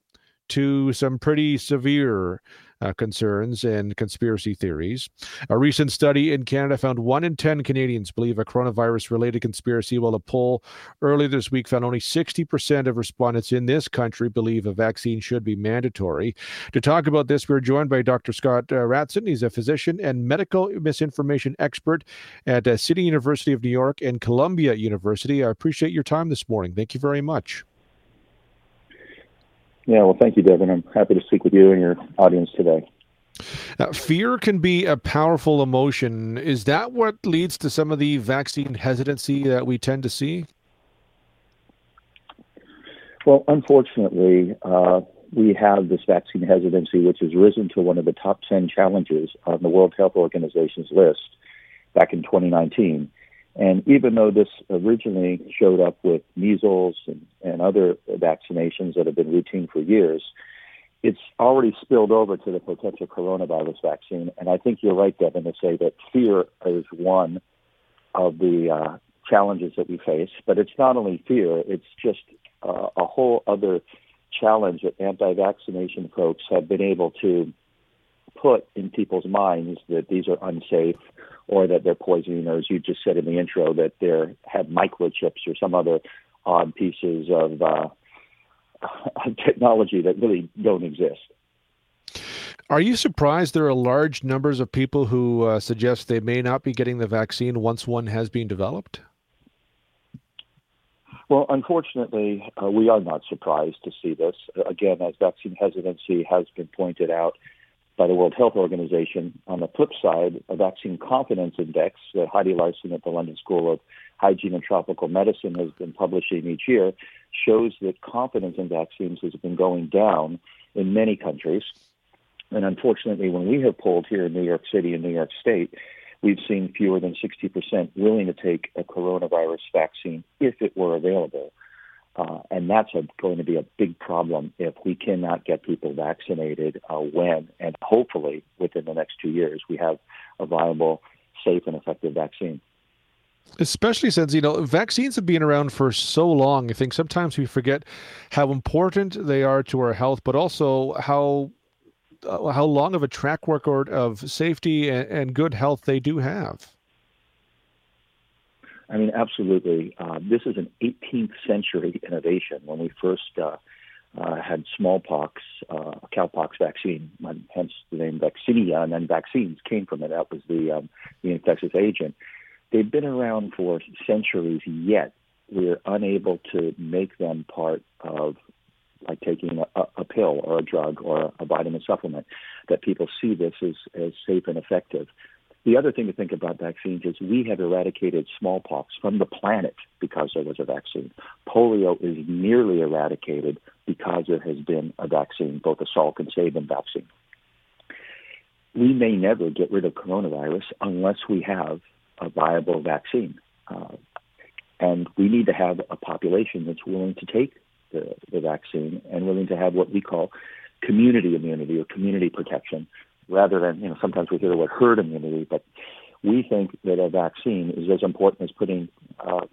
to some pretty severe uh, concerns and conspiracy theories. A recent study in Canada found one in 10 Canadians believe a coronavirus related conspiracy, while a poll earlier this week found only 60% of respondents in this country believe a vaccine should be mandatory. To talk about this, we're joined by Dr. Scott uh, Ratzan. He's a physician and medical misinformation expert at uh, City University of New York and Columbia University. I appreciate your time this morning. Thank you very much. Yeah, well, thank you, Devin. I'm happy to speak with you and your audience today. Uh, fear can be a powerful emotion. Is that what leads to some of the vaccine hesitancy that we tend to see? Well, unfortunately, uh, we have this vaccine hesitancy, which has risen to one of the top 10 challenges on the World Health Organization's list back in 2019. And even though this originally showed up with measles and, and other vaccinations that have been routine for years, it's already spilled over to the potential coronavirus vaccine. And I think you're right, Devin, to say that fear is one of the uh, challenges that we face. But it's not only fear, it's just uh, a whole other challenge that anti vaccination folks have been able to put in people's minds that these are unsafe or that they're poisoning, or as you just said in the intro, that they have microchips or some other odd pieces of uh, (laughs) technology that really don't exist. Are you surprised there are large numbers of people who uh, suggest they may not be getting the vaccine once one has been developed? Well, unfortunately, uh, we are not surprised to see this. Again, as vaccine hesitancy has been pointed out, by the World Health Organization. On the flip side, a vaccine confidence index that Heidi Larson at the London School of Hygiene and Tropical Medicine has been publishing each year shows that confidence in vaccines has been going down in many countries. And unfortunately, when we have polled here in New York City and New York State, we've seen fewer than 60% willing to take a coronavirus vaccine if it were available. Uh, and that's a, going to be a big problem if we cannot get people vaccinated uh, when and hopefully within the next two years we have a viable, safe, and effective vaccine. Especially since, you know, vaccines have been around for so long. I think sometimes we forget how important they are to our health, but also how uh, how long of a track record of safety and, and good health they do have. I mean, absolutely. Uh, this is an 18th century innovation. When we first uh, uh, had smallpox, uh, cowpox vaccine, hence the name vaccinia, and then vaccines came from it. That was the um, the infectious agent. They've been around for centuries, yet we're unable to make them part of like taking a, a pill or a drug or a vitamin supplement, that people see this as, as safe and effective. The other thing to think about vaccines is we have eradicated smallpox from the planet because there was a vaccine. Polio is nearly eradicated because there has been a vaccine, both a Salk and Sabin vaccine. We may never get rid of coronavirus unless we have a viable vaccine. Uh, and we need to have a population that's willing to take the, the vaccine and willing to have what we call community immunity or community protection rather than, you know, sometimes we hear the word herd immunity, but we think that a vaccine is as important as putting uh,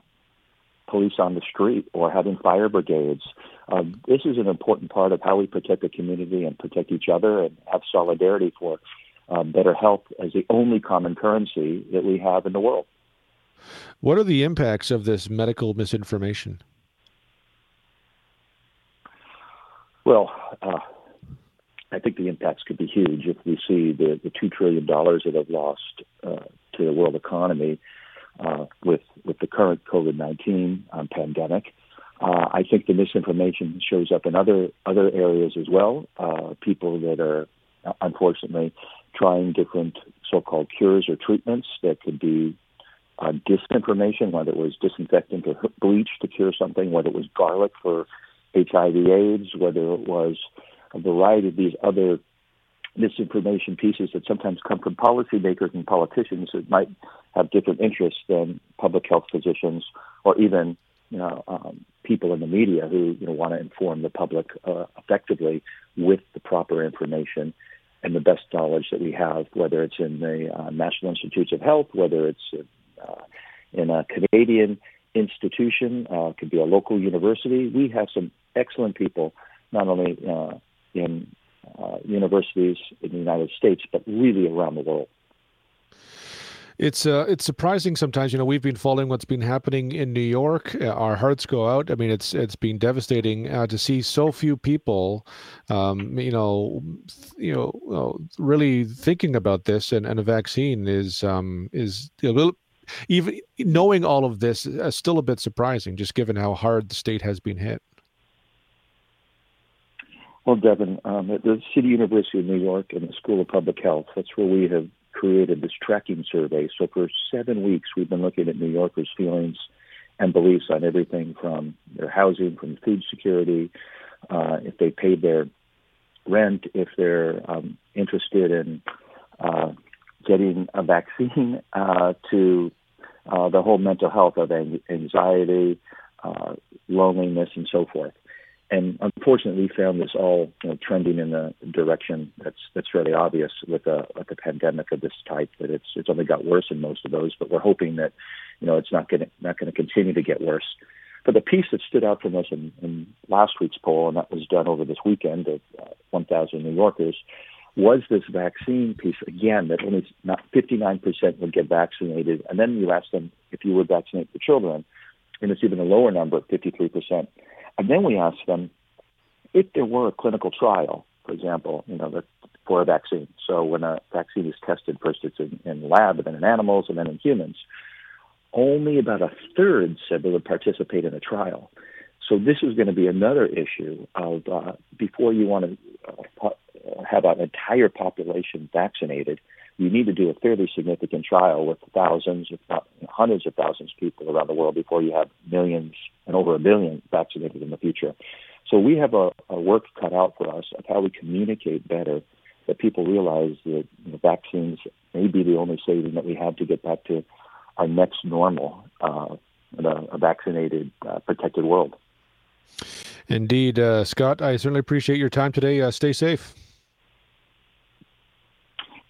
police on the street or having fire brigades. Um, this is an important part of how we protect the community and protect each other and have solidarity for um, better health as the only common currency that we have in the world. What are the impacts of this medical misinformation? Well, uh, I think the impacts could be huge if we see the, the two trillion dollars that have lost uh, to the world economy uh, with with the current COVID nineteen um, pandemic. Uh, I think the misinformation shows up in other other areas as well. Uh, people that are unfortunately trying different so-called cures or treatments that could be uh, disinformation, whether it was disinfectant or bleach to cure something, whether it was garlic for HIV/AIDS, whether it was a variety of these other misinformation pieces that sometimes come from policymakers and politicians that might have different interests than public health physicians or even you know um, people in the media who you know want to inform the public uh, effectively with the proper information and the best knowledge that we have, whether it's in the uh, National Institutes of Health, whether it's uh, in a Canadian institution, uh, could be a local university. We have some excellent people, not only uh, in uh, universities in the United States, but really around the world. It's uh, it's surprising sometimes. You know, we've been following what's been happening in New York. Uh, our hearts go out. I mean, it's it's been devastating uh, to see so few people, um, you know, you know, really thinking about this. And, and a vaccine is um, is a little even knowing all of this is still a bit surprising, just given how hard the state has been hit. Well, Devin, um, at the City University of New York and the School of Public Health, that's where we have created this tracking survey. So for seven weeks, we've been looking at New Yorkers' feelings and beliefs on everything from their housing, from food security, uh, if they paid their rent, if they're um, interested in uh, getting a vaccine, (laughs) uh, to uh, the whole mental health of anxiety, uh, loneliness, and so forth. And unfortunately, we found this all you know, trending in the direction that's that's fairly obvious with a with a pandemic of this type. That it's it's only got worse in most of those, but we're hoping that you know it's not going not going to continue to get worse. But the piece that stood out from us in, in last week's poll, and that was done over this weekend of uh, 1,000 New Yorkers, was this vaccine piece again that only not 59% would get vaccinated, and then you ask them if you would vaccinate the children, and it's even a lower number, 53%. And then we asked them if there were a clinical trial, for example, you know, for a vaccine. So when a vaccine is tested, first it's in, in lab, and then in animals, and then in humans. Only about a third said they would participate in a trial. So this is going to be another issue of uh, before you want to uh, have an entire population vaccinated, you need to do a fairly significant trial with thousands, if not hundreds of thousands of people around the world before you have millions and over a billion vaccinated in the future. So we have a, a work cut out for us of how we communicate better that people realize that you know, vaccines may be the only saving that we have to get back to our next normal, uh, a, a vaccinated, uh, protected world. Indeed, uh, Scott. I certainly appreciate your time today. Uh, stay safe.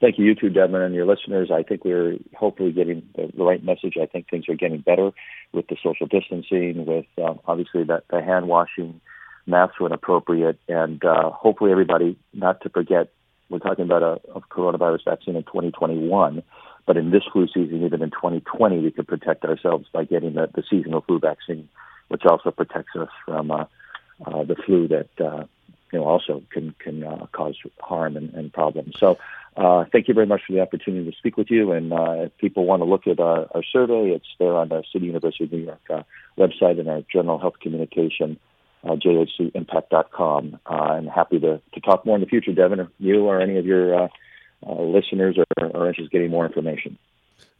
Thank you, you too, Devin, and your listeners. I think we're hopefully getting the, the right message. I think things are getting better with the social distancing, with um, obviously the, the hand washing, masks when appropriate, and uh, hopefully everybody, not to forget, we're talking about a, a coronavirus vaccine in 2021, but in this flu season, even in 2020. 2020, we could protect ourselves by getting the, the seasonal flu vaccine, which also protects us from uh, uh, the flu that uh, you know also can can uh, cause harm and, and problems. So. Uh, thank you very much for the opportunity to speak with you. And uh, if people want to look at our, our survey, it's there on the City University of New York uh, website and our General Health Communication, uh, jhcimpact.com. Uh, I'm happy to, to talk more in the future, Devin, or you or any of your uh, uh, listeners are, are interested in getting more information.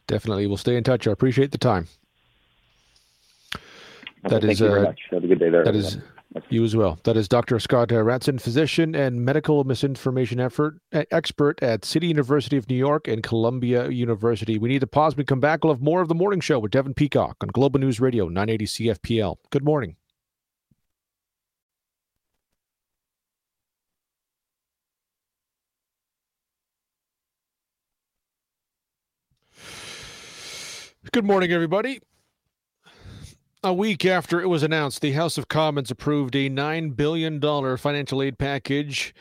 Definitely. We'll stay in touch. I appreciate the time. That Thank is, you very much. Have a good day there. That is you as well. That is Dr. Scott uh, Ratzan, physician and medical misinformation effort, expert at City University of New York and Columbia University. We need to pause. We come back. We'll have more of the morning show with Devin Peacock on Global News Radio 980 CFPL. Good morning. Good morning, everybody. A week after it was announced, the House of Commons approved a $9 billion financial aid package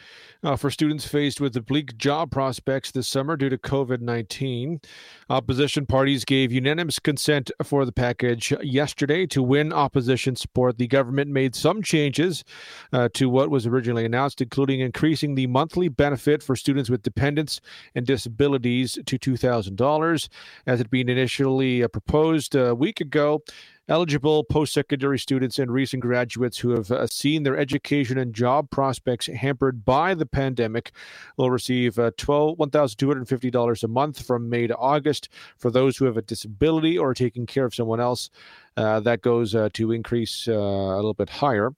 uh, for students faced with bleak job prospects this summer due to COVID 19. Opposition parties gave unanimous consent for the package yesterday to win opposition support. The government made some changes uh, to what was originally announced, including increasing the monthly benefit for students with dependents and disabilities to $2,000, as it had been initially uh, proposed a week ago. Eligible post secondary students and recent graduates who have uh, seen their education and job prospects hampered by the pandemic will receive uh, $1,250 a month from May to August. For those who have a disability or are taking care of someone else, that goes uh, to increase uh, a little bit higher.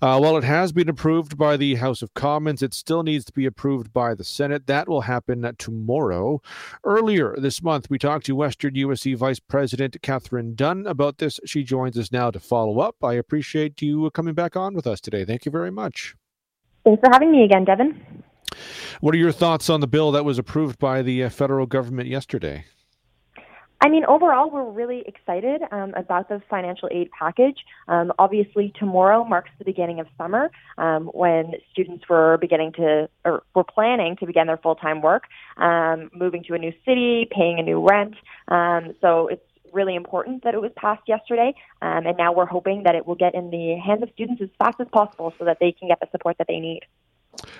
Uh, while it has been approved by the House of Commons, it still needs to be approved by the Senate. That will happen tomorrow. Earlier this month, we talked to Western USC Vice President Catherine Dunn about this. She joins us now to follow up. I appreciate you coming back on with us today. Thank you very much. Thanks for having me again, Devin. What are your thoughts on the bill that was approved by the federal government yesterday? I mean, overall, we're really excited um, about the financial aid package. Um, obviously, tomorrow marks the beginning of summer um, when students were beginning to, or were planning to begin their full time work, um, moving to a new city, paying a new rent. Um, so it's really important that it was passed yesterday, um, and now we're hoping that it will get in the hands of students as fast as possible so that they can get the support that they need.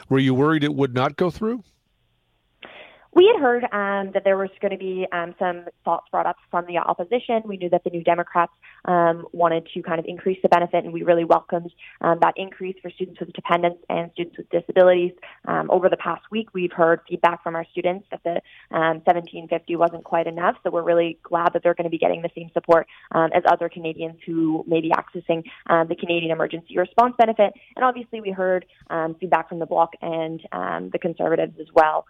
Were you worried it would not go through? We had heard um, that there was going to be um, some thoughts brought up from the opposition. We knew that the New Democrats um, wanted to kind of increase the benefit, and we really welcomed um, that increase for students with dependents and students with disabilities. Um, over the past week, we've heard feedback from our students that the 1750 um, wasn't quite enough, so we're really glad that they're going to be getting the same support as other Canadians who may be accessing the Canadian Emergency Response Benefit. And obviously, we heard feedback from the Bloc and the Conservatives as well,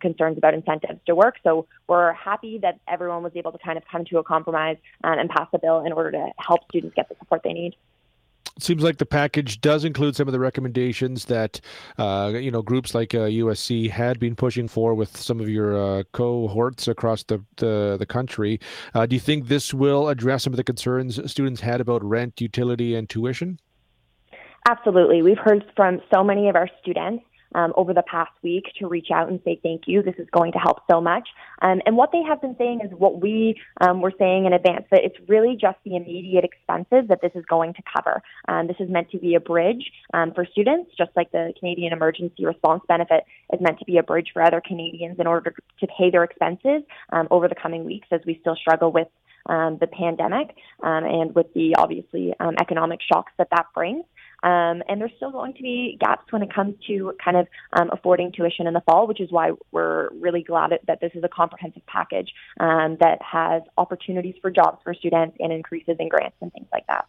concerns about about incentives to work. So we're happy that everyone was able to kind of come to a compromise um, and pass the bill in order to help students get the support they need. It seems like the package does include some of the recommendations that uh, you know groups like uh, USC had been pushing for with some of your uh, cohorts across the the, the country. Uh, do you think this will address some of the concerns students had about rent, utility, and tuition? Absolutely. We've heard from so many of our students um, over the past week to reach out and say thank you. This is going to help so much. Um, and what they have been saying is what we um, were saying in advance that it's really just the immediate expenses that this is going to cover. Um, this is meant to be a bridge um, for students, just like the Canadian Emergency Response Benefit is meant to be a bridge for other Canadians in order to pay their expenses um, over the coming weeks as we still struggle with um, the pandemic um, and with the obviously um, economic shocks that that brings. Um, and there's still going to be gaps when it comes to kind of um, affording tuition in the fall, which is why we're really glad that this is a comprehensive package um, that has opportunities for jobs for students and increases in grants and things like that.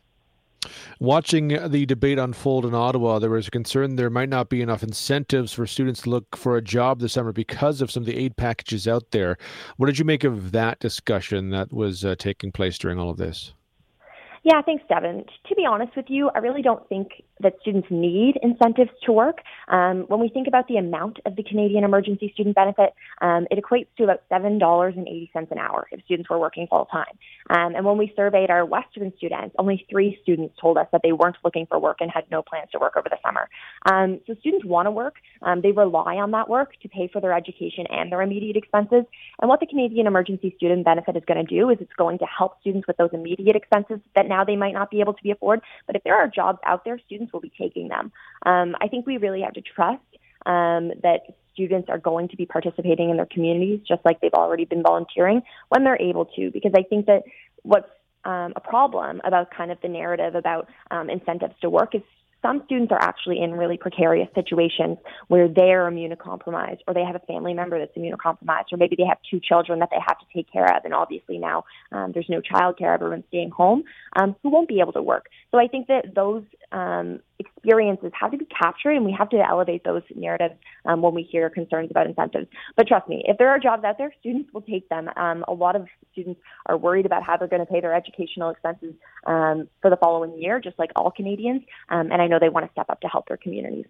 Watching the debate unfold in Ottawa, there was a concern there might not be enough incentives for students to look for a job this summer because of some of the aid packages out there. What did you make of that discussion that was uh, taking place during all of this? Yeah, thanks, Devin. To be honest with you, I really don't think that students need incentives to work. Um, when we think about the amount of the Canadian Emergency Student Benefit, um, it equates to about $7.80 an hour if students were working full time. Um, and when we surveyed our Western students, only three students told us that they weren't looking for work and had no plans to work over the summer. Um, so students want to work. Um, they rely on that work to pay for their education and their immediate expenses. And what the Canadian Emergency Student Benefit is going to do is it's going to help students with those immediate expenses that now they might not be able to be afford. But if there are jobs out there, students will be taking them. Um, I think we really have to trust um, that students are going to be participating in their communities just like they've already been volunteering when they're able to. Because I think that what's um, a problem about kind of the narrative about um, incentives to work is some students are actually in really precarious situations where they're immunocompromised or they have a family member that's immunocompromised or maybe they have two children that they have to take care of and obviously now um, there's no child care everyone's staying home um, who won't be able to work. So i think that those um, experiences have to be captured and we have to elevate those narratives um, when we hear concerns about incentives but trust me if there are jobs out there students will take them um, a lot of students are worried about how they're going to pay their educational expenses um, for the following year just like all canadians and i know they want to step up to help their communities.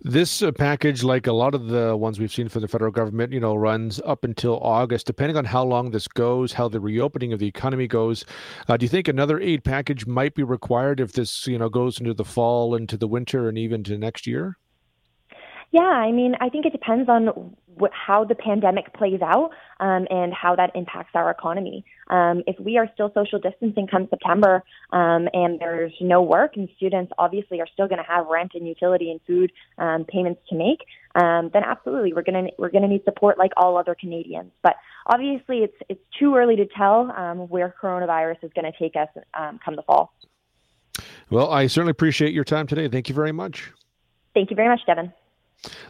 This uh, package, like a lot of the ones we've seen from the federal government, you know, runs up until August. Depending on how long this goes, how the reopening of the economy goes, uh, do you think another aid package might be required if this, you know, goes into the fall, into the winter, and even to next year? Yeah, I mean, I think it depends on how the pandemic plays out um, and how that impacts our economy. Um, if we are still social distancing come September um, and there's no work and students obviously are still going to have rent and utility and food um, payments to make, um, then absolutely we're going to we're going to need support like all other Canadians. But obviously, it's it's too early to tell um, where coronavirus is going to take us um, come the fall. Well, I certainly appreciate your time today. Thank you very much. Thank you very much, Devin.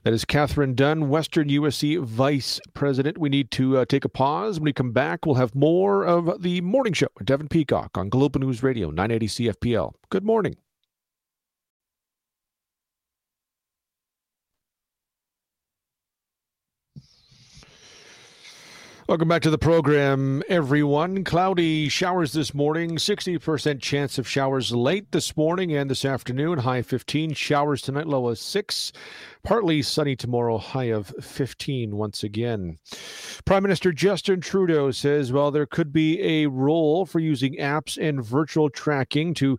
That is Catherine Dunn, Western USC Vice President. We need to uh, take a pause. When we come back, we'll have more of the morning show Devin Peacock on Global News Radio, 980 CFPL. Good morning. Welcome back to the program, everyone. Cloudy showers this morning, 60% chance of showers late this morning and this afternoon, high 15. Showers tonight, low of 6. Partly sunny tomorrow, high of 15 once again. Prime Minister Justin Trudeau says, well, there could be a role for using apps and virtual tracking to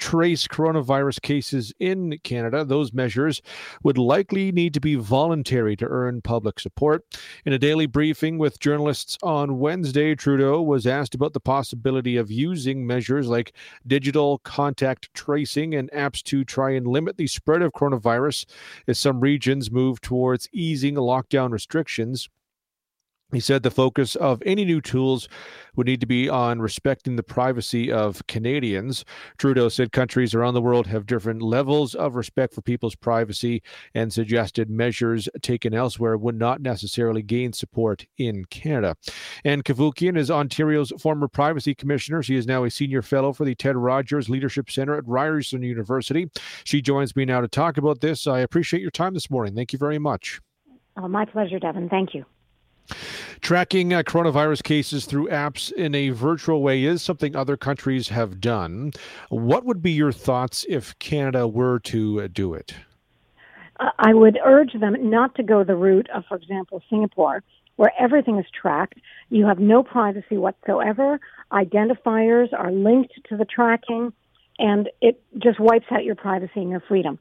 trace coronavirus cases in Canada. Those measures would likely need to be voluntary to earn public support. In a daily briefing with journalists on Wednesday, Trudeau was asked about the possibility of using measures like digital contact tracing and apps to try and limit the spread of coronavirus as some regions move towards easing lockdown restrictions. He said the focus of any new tools would need to be on respecting the privacy of Canadians. Trudeau said countries around the world have different levels of respect for people's privacy and suggested measures taken elsewhere would not necessarily gain support in Canada. Ann Cavoukian is Ontario's former privacy commissioner. She is now a senior fellow for the Ted Rogers Leadership Center at Ryerson University. She joins me now to talk about this. I appreciate your time this morning. Thank you very much. Oh, my pleasure, Devin. Thank you. Tracking uh, coronavirus cases through apps in a virtual way is something other countries have done. What would be your thoughts if Canada were to uh, do it? I would urge them not to go the route of, for example, Singapore, where everything is tracked. You have no privacy whatsoever. Identifiers are linked to the tracking, and it just wipes out your privacy and your freedom.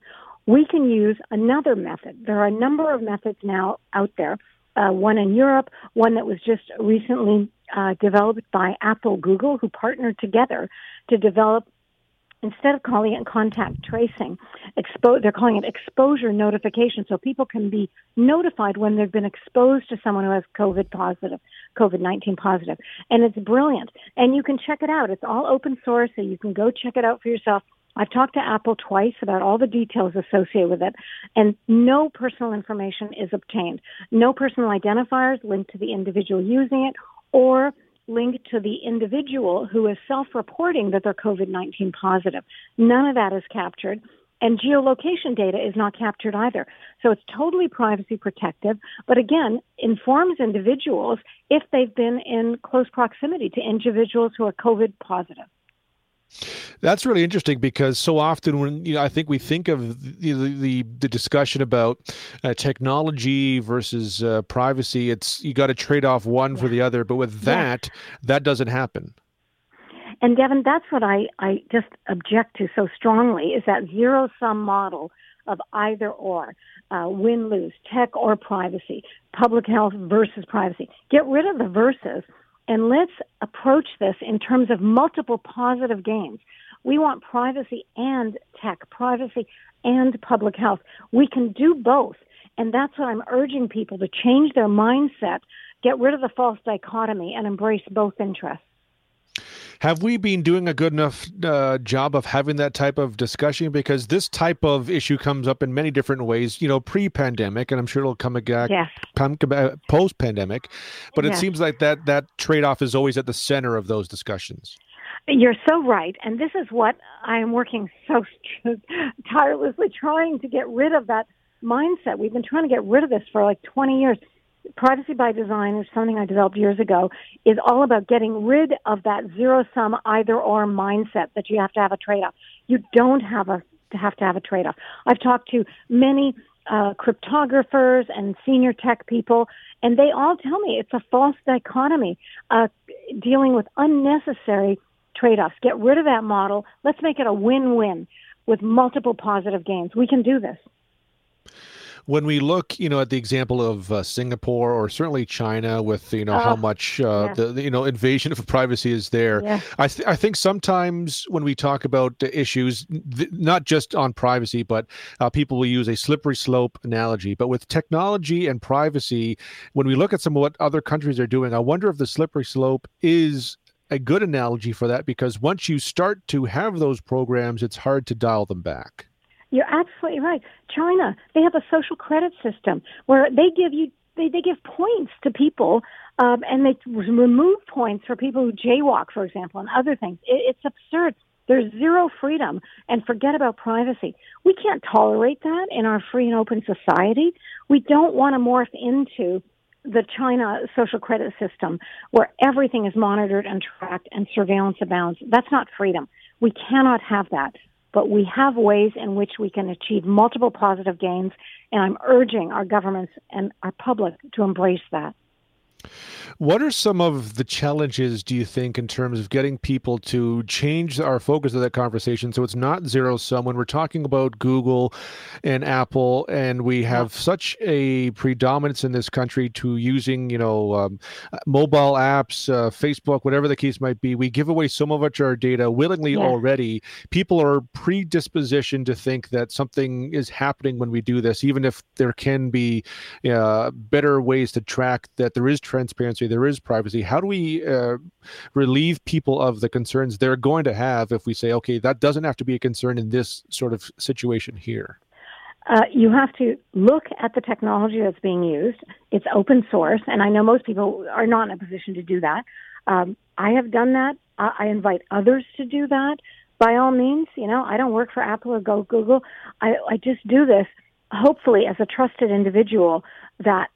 We can use another method. There are a number of methods now out there uh, one in Europe, one that was just recently uh, developed by Apple Google, who partnered together to develop. Instead of calling it contact tracing, expo- they're calling it exposure notification, so people can be notified when they've been exposed to someone who has COVID positive, COVID 19 positive. And it's brilliant. And you can check it out. It's all open source, so you can go check it out for yourself. I've talked to Apple twice about all the details associated with it, and no personal information is obtained. No personal identifiers linked to the individual using it or linked to the individual who is self-reporting that they're COVID-19 positive. None of that is captured. And geolocation data is not captured either. So it's totally privacy protective, but again, informs individuals if they've been in close proximity to individuals who are COVID positive. That's really interesting because so often when you know, I think we think of the the, the discussion about uh, technology versus uh, privacy, it's you got to trade off one yeah. for the other. But with that, yeah. that doesn't happen. And Devin, that's what I, I just object to so strongly is that zero sum model of either or, uh, win lose, tech or privacy, public health versus privacy. Get rid of the versus and let's approach this in terms of multiple positive gains. We want privacy and tech, privacy and public health. We can do both. And that's what I'm urging people to change their mindset, get rid of the false dichotomy, and embrace both interests. Have we been doing a good enough uh, job of having that type of discussion? Because this type of issue comes up in many different ways, you know, pre-pandemic, and I'm sure it'll come again yes. come, post-pandemic. But yes. it seems like that that trade-off is always at the center of those discussions. You're so right, and this is what I am working so (laughs) tirelessly trying to get rid of that mindset. We've been trying to get rid of this for like 20 years privacy by design which is something I developed years ago is all about getting rid of that zero sum either or mindset that you have to have a trade off. You don't have a to have to have a trade off. I've talked to many uh, cryptographers and senior tech people, and they all tell me it's a false dichotomy uh, dealing with unnecessary trade offs. Get rid of that model. Let's make it a win win with multiple positive gains. We can do this when we look, you know, at the example of uh, Singapore or certainly China, with you know how much uh, yeah. the, the, you know invasion of (laughs) privacy is there, yeah. I th- I think sometimes when we talk about issues, th- not just on privacy, but uh, people will use a slippery slope analogy. But with technology and privacy, when we look at some of what other countries are doing, I wonder if the slippery slope is a good analogy for that because once you start to have those programs, it's hard to dial them back. You're absolutely right. China, they have a social credit system where they give you they, they give points to people um, and they remove points for people who jaywalk, for example, and other things. It, it's absurd. There's zero freedom and forget about privacy. We can't tolerate that in our free and open society. We don't want to morph into the China social credit system where everything is monitored and tracked and surveillance abounds. That's not freedom. We cannot have that but we have ways in which we can achieve multiple positive gains, and I'm urging our governments and our public to embrace that. What are some of the challenges, do you think, in terms of getting people to change our focus of that conversation so it's not zero sum when we're talking about Google and Apple and we have such a predominance in this country to using, you know, um, mobile apps, uh, Facebook, whatever the case might be? We give away so much of our data willingly yeah. already. People are predispositioned to think that something is happening when we do this, even if there can be uh, better ways to track that there is transparency, there is privacy. How do we uh, relieve people of the concerns they're going to have if we say, okay, that doesn't have to be a concern in this sort of situation here? Uh, you have to look at the technology that's being used. It's open source, and I know most people are not in a position to do that. Um, I have done that. I, I invite others to do that. By all means, you know, I don't work for Apple or go Google. I, I just do this, hopefully, as a trusted individual that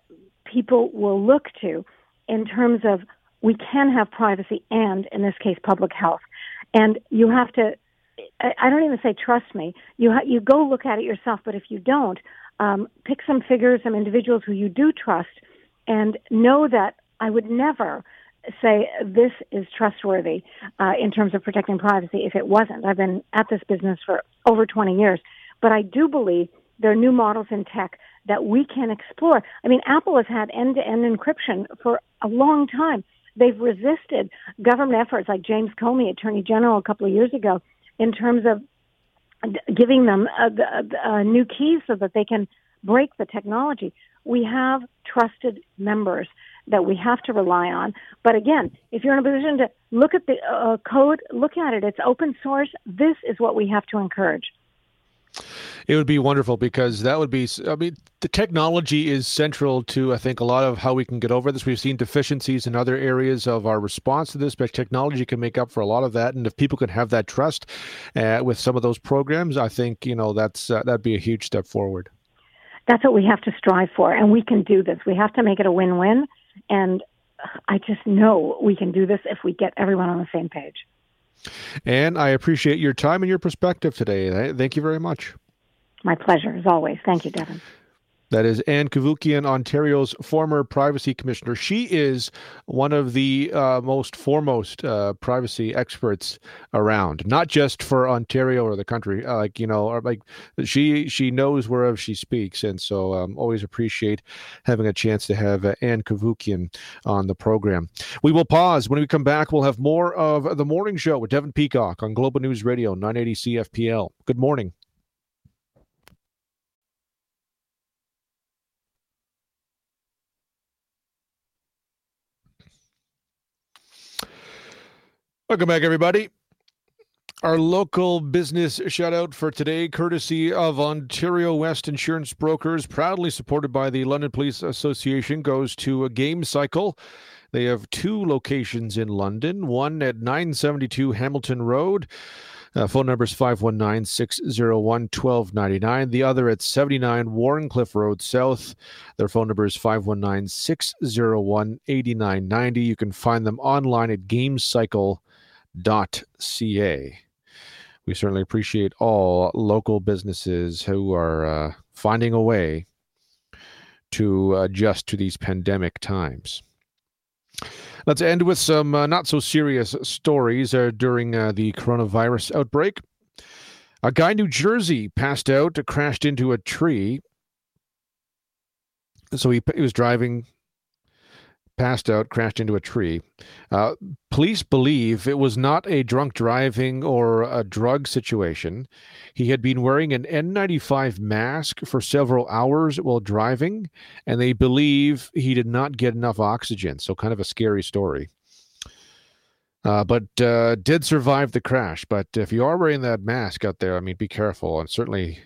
people will look to in terms of we can have privacy and, in this case, public health. And you have to, I don't even say trust me. You, ha- you go look at it yourself, but if you don't, um, pick some figures, some individuals who you do trust, and know that I would never say this is trustworthy uh, in terms of protecting privacy if it wasn't. I've been at this business for over 20 years, but I do believe there are new models in tech that we can explore. I mean, Apple has had end-to-end encryption for a long time. They've resisted government efforts like James Comey, Attorney General, a couple of years ago, in terms of giving them uh, uh, new keys so that they can break the technology. We have trusted members that we have to rely on. But again, if you're in a position to look at the uh, code, look at it, it's open source. This is what we have to encourage. It would be wonderful because that would be, I mean, the technology is central to, I think, a lot of how we can get over this. We've seen deficiencies in other areas of our response to this, but technology can make up for a lot of that. And if people can have that trust uh, with some of those programs, I think, you know, that's, uh, that'd be a huge step forward. That's what we have to strive for. And we can do this. We have to make it a win win. And I just know we can do this if we get everyone on the same page. And I appreciate your time and your perspective today. Thank you very much. My pleasure, as always. Thank you, Devon. That is Ann Cavoukian, Ontario's former privacy commissioner. She is one of the uh, most foremost uh, privacy experts around, not just for Ontario or the country. Uh, like you know, or like she she knows wherever she speaks, and so um, always appreciate having a chance to have uh, Ann Cavoukian on the program. We will pause. When we come back, we'll have more of the morning show with Devon Peacock on Global News Radio 980 CFPL. Good morning. Welcome back, everybody. Our local business shout out for today, courtesy of Ontario West Insurance Brokers, proudly supported by the London Police Association, goes to a game cycle. They have two locations in London, one at 972 Hamilton Road. Uh, phone number is 519 601 1299. The other at 79 Wharncliffe Road South. Their phone number is 519 601 8990. You can find them online at gamecycle.com ca. We certainly appreciate all local businesses who are uh, finding a way to adjust to these pandemic times. Let's end with some uh, not so serious stories uh, during uh, the coronavirus outbreak. A guy in New Jersey passed out, crashed into a tree. So he, he was driving passed out, crashed into a tree. Uh, police believe it was not a drunk driving or a drug situation. He had been wearing an N95 mask for several hours while driving, and they believe he did not get enough oxygen. So, kind of a scary story. Uh, but uh, did survive the crash. But if you are wearing that mask out there, I mean, be careful. And certainly,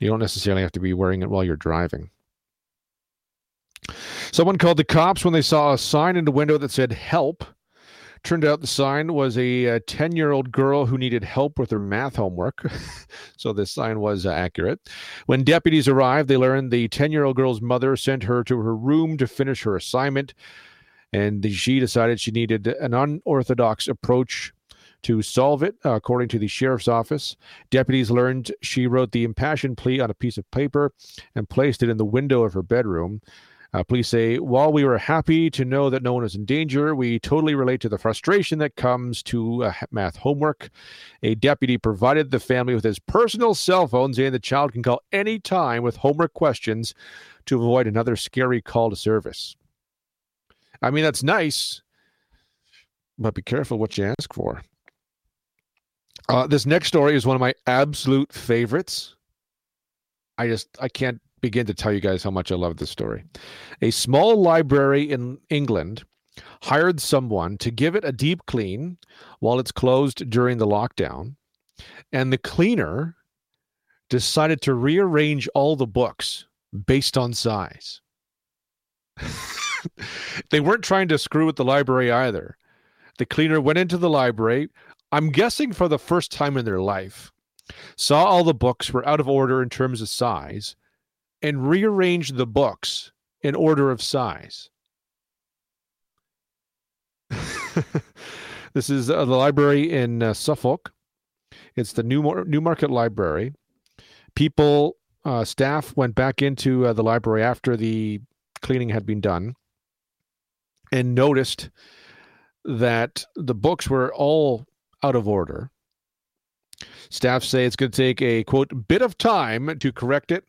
you don't necessarily have to be wearing it while you're driving. Someone called the cops when they saw a sign in the window that said help. Turned out the sign was a 10 year old girl who needed help with her math homework. (laughs) so this sign was uh, accurate. When deputies arrived, they learned the 10 year old girl's mother sent her to her room to finish her assignment. And she decided she needed an unorthodox approach to solve it, uh, according to the sheriff's office. Deputies learned she wrote the impassioned plea on a piece of paper and placed it in the window of her bedroom. Uh, police say, while we were happy to know that no one is in danger, we totally relate to the frustration that comes to uh, math homework. A deputy provided the family with his personal cell phone, saying the child can call any time with homework questions to avoid another scary call to service. I mean, that's nice, but be careful what you ask for. Uh, this next story is one of my absolute favorites. I just I can't begin to tell you guys how much I love this story. A small library in England hired someone to give it a deep clean while it's closed during the lockdown, and the cleaner decided to rearrange all the books based on size. (laughs) they weren't trying to screw with the library either. The cleaner went into the library, I'm guessing for the first time in their life, saw all the books were out of order in terms of size, and rearrange the books in order of size. (laughs) this is uh, the library in uh, Suffolk. It's the New Mar- Newmarket Library. People, uh, staff went back into uh, the library after the cleaning had been done and noticed that the books were all out of order. Staff say it's going to take a quote bit of time to correct it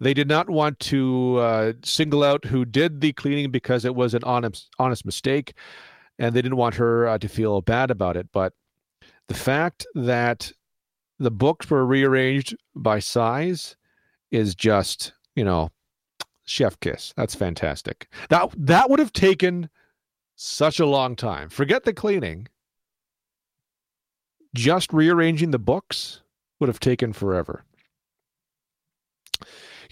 they did not want to uh, single out who did the cleaning because it was an honest, honest mistake, and they didn't want her uh, to feel bad about it. But the fact that the books were rearranged by size is just, you know, chef kiss. That's fantastic. That that would have taken such a long time. Forget the cleaning. Just rearranging the books would have taken forever.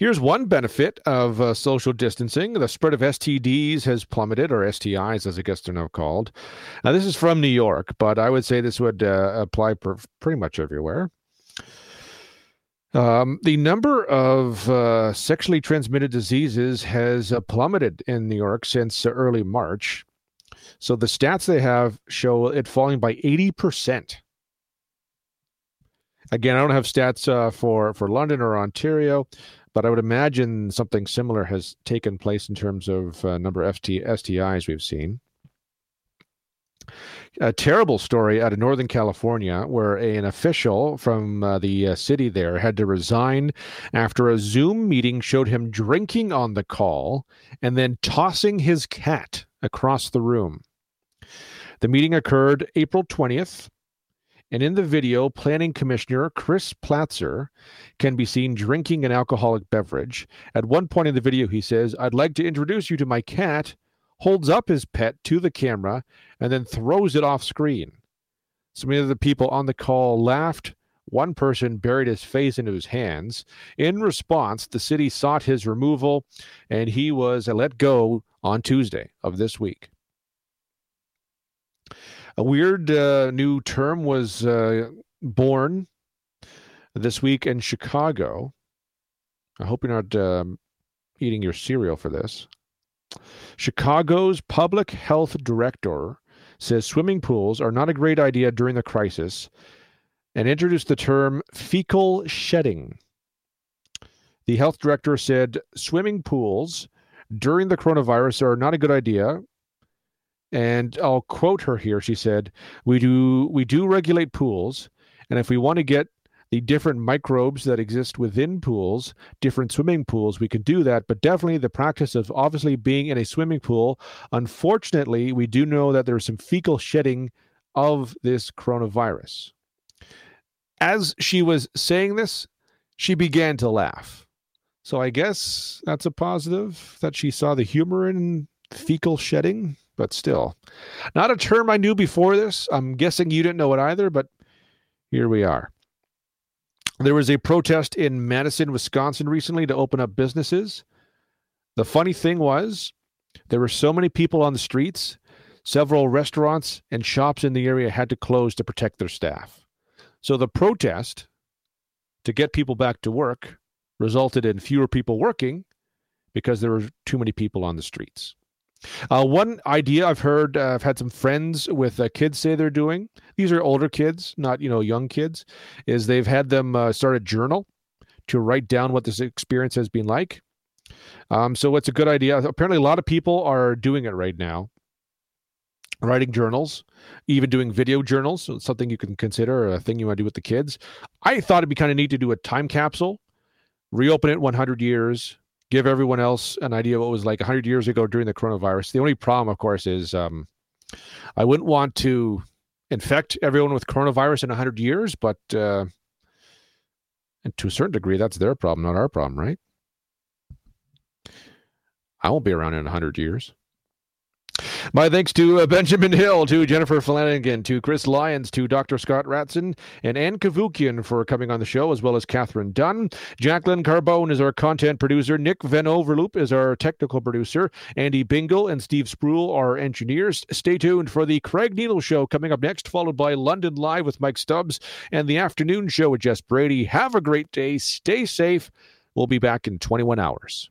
Here's one benefit of uh, social distancing the spread of STDs has plummeted, or STIs as I guess they're now called. Now, this is from New York, but I would say this would uh, apply per- pretty much everywhere. Um, the number of uh, sexually transmitted diseases has uh, plummeted in New York since early March. So the stats they have show it falling by 80%. Again, I don't have stats uh, for, for London or Ontario, but I would imagine something similar has taken place in terms of uh, number of FT, STIs we've seen a terrible story out of Northern California where a, an official from uh, the uh, city there had to resign after a Zoom meeting showed him drinking on the call and then tossing his cat across the room. The meeting occurred April 20th, and in the video, Planning Commissioner Chris Platzer can be seen drinking an alcoholic beverage. At one point in the video, he says, I'd like to introduce you to my cat holds up his pet to the camera, and then throws it off screen. So many of the people on the call laughed. One person buried his face into his hands. In response, the city sought his removal, and he was let go on Tuesday of this week. A weird uh, new term was uh, born this week in Chicago. I hope you're not um, eating your cereal for this. Chicago's public health director says swimming pools are not a great idea during the crisis and introduced the term fecal shedding. The health director said swimming pools during the coronavirus are not a good idea. And I'll quote her here. She said, "We do we do regulate pools, and if we want to get the different microbes that exist within pools, different swimming pools, we can do that. But definitely the practice of obviously being in a swimming pool, unfortunately, we do know that there's some fecal shedding of this coronavirus. As she was saying this, she began to laugh. So I guess that's a positive that she saw the humor in fecal shedding, but still. Not a term I knew before this. I'm guessing you didn't know it either, but here we are. There was a protest in Madison, Wisconsin recently to open up businesses. The funny thing was, there were so many people on the streets, several restaurants and shops in the area had to close to protect their staff. So the protest to get people back to work resulted in fewer people working because there were too many people on the streets. Uh, one idea I've heard, uh, I've had some friends with uh, kids say they're doing. These are older kids, not you know young kids. Is they've had them uh, start a journal to write down what this experience has been like. Um, so it's a good idea. Apparently, a lot of people are doing it right now. Writing journals, even doing video journals, so it's something you can consider a thing you want to do with the kids. I thought it'd be kind of neat to do a time capsule, reopen it 100 years, give everyone else an idea of what it was like 100 years ago during the coronavirus. The only problem, of course, is um, I wouldn't want to infect everyone with coronavirus in 100 years, but uh, and to a certain degree, that's their problem, not our problem, right? I won't be around in 100 years. My thanks to uh, Benjamin Hill, to Jennifer Flanagan, to Chris Lyons, to Dr. Scott Ratzan, and Ann Cavoukian for coming on the show, as well as Catherine Dunn. Jacqueline Carbone is our content producer. Nick Van Overloop is our technical producer. Andy Bingle and Steve Spruill are engineers. Stay tuned for the Craig Needle Show coming up next, followed by London Live with Mike Stubbs and the afternoon show with Jess Brady. Have a great day. Stay safe. We'll be back in 21 hours.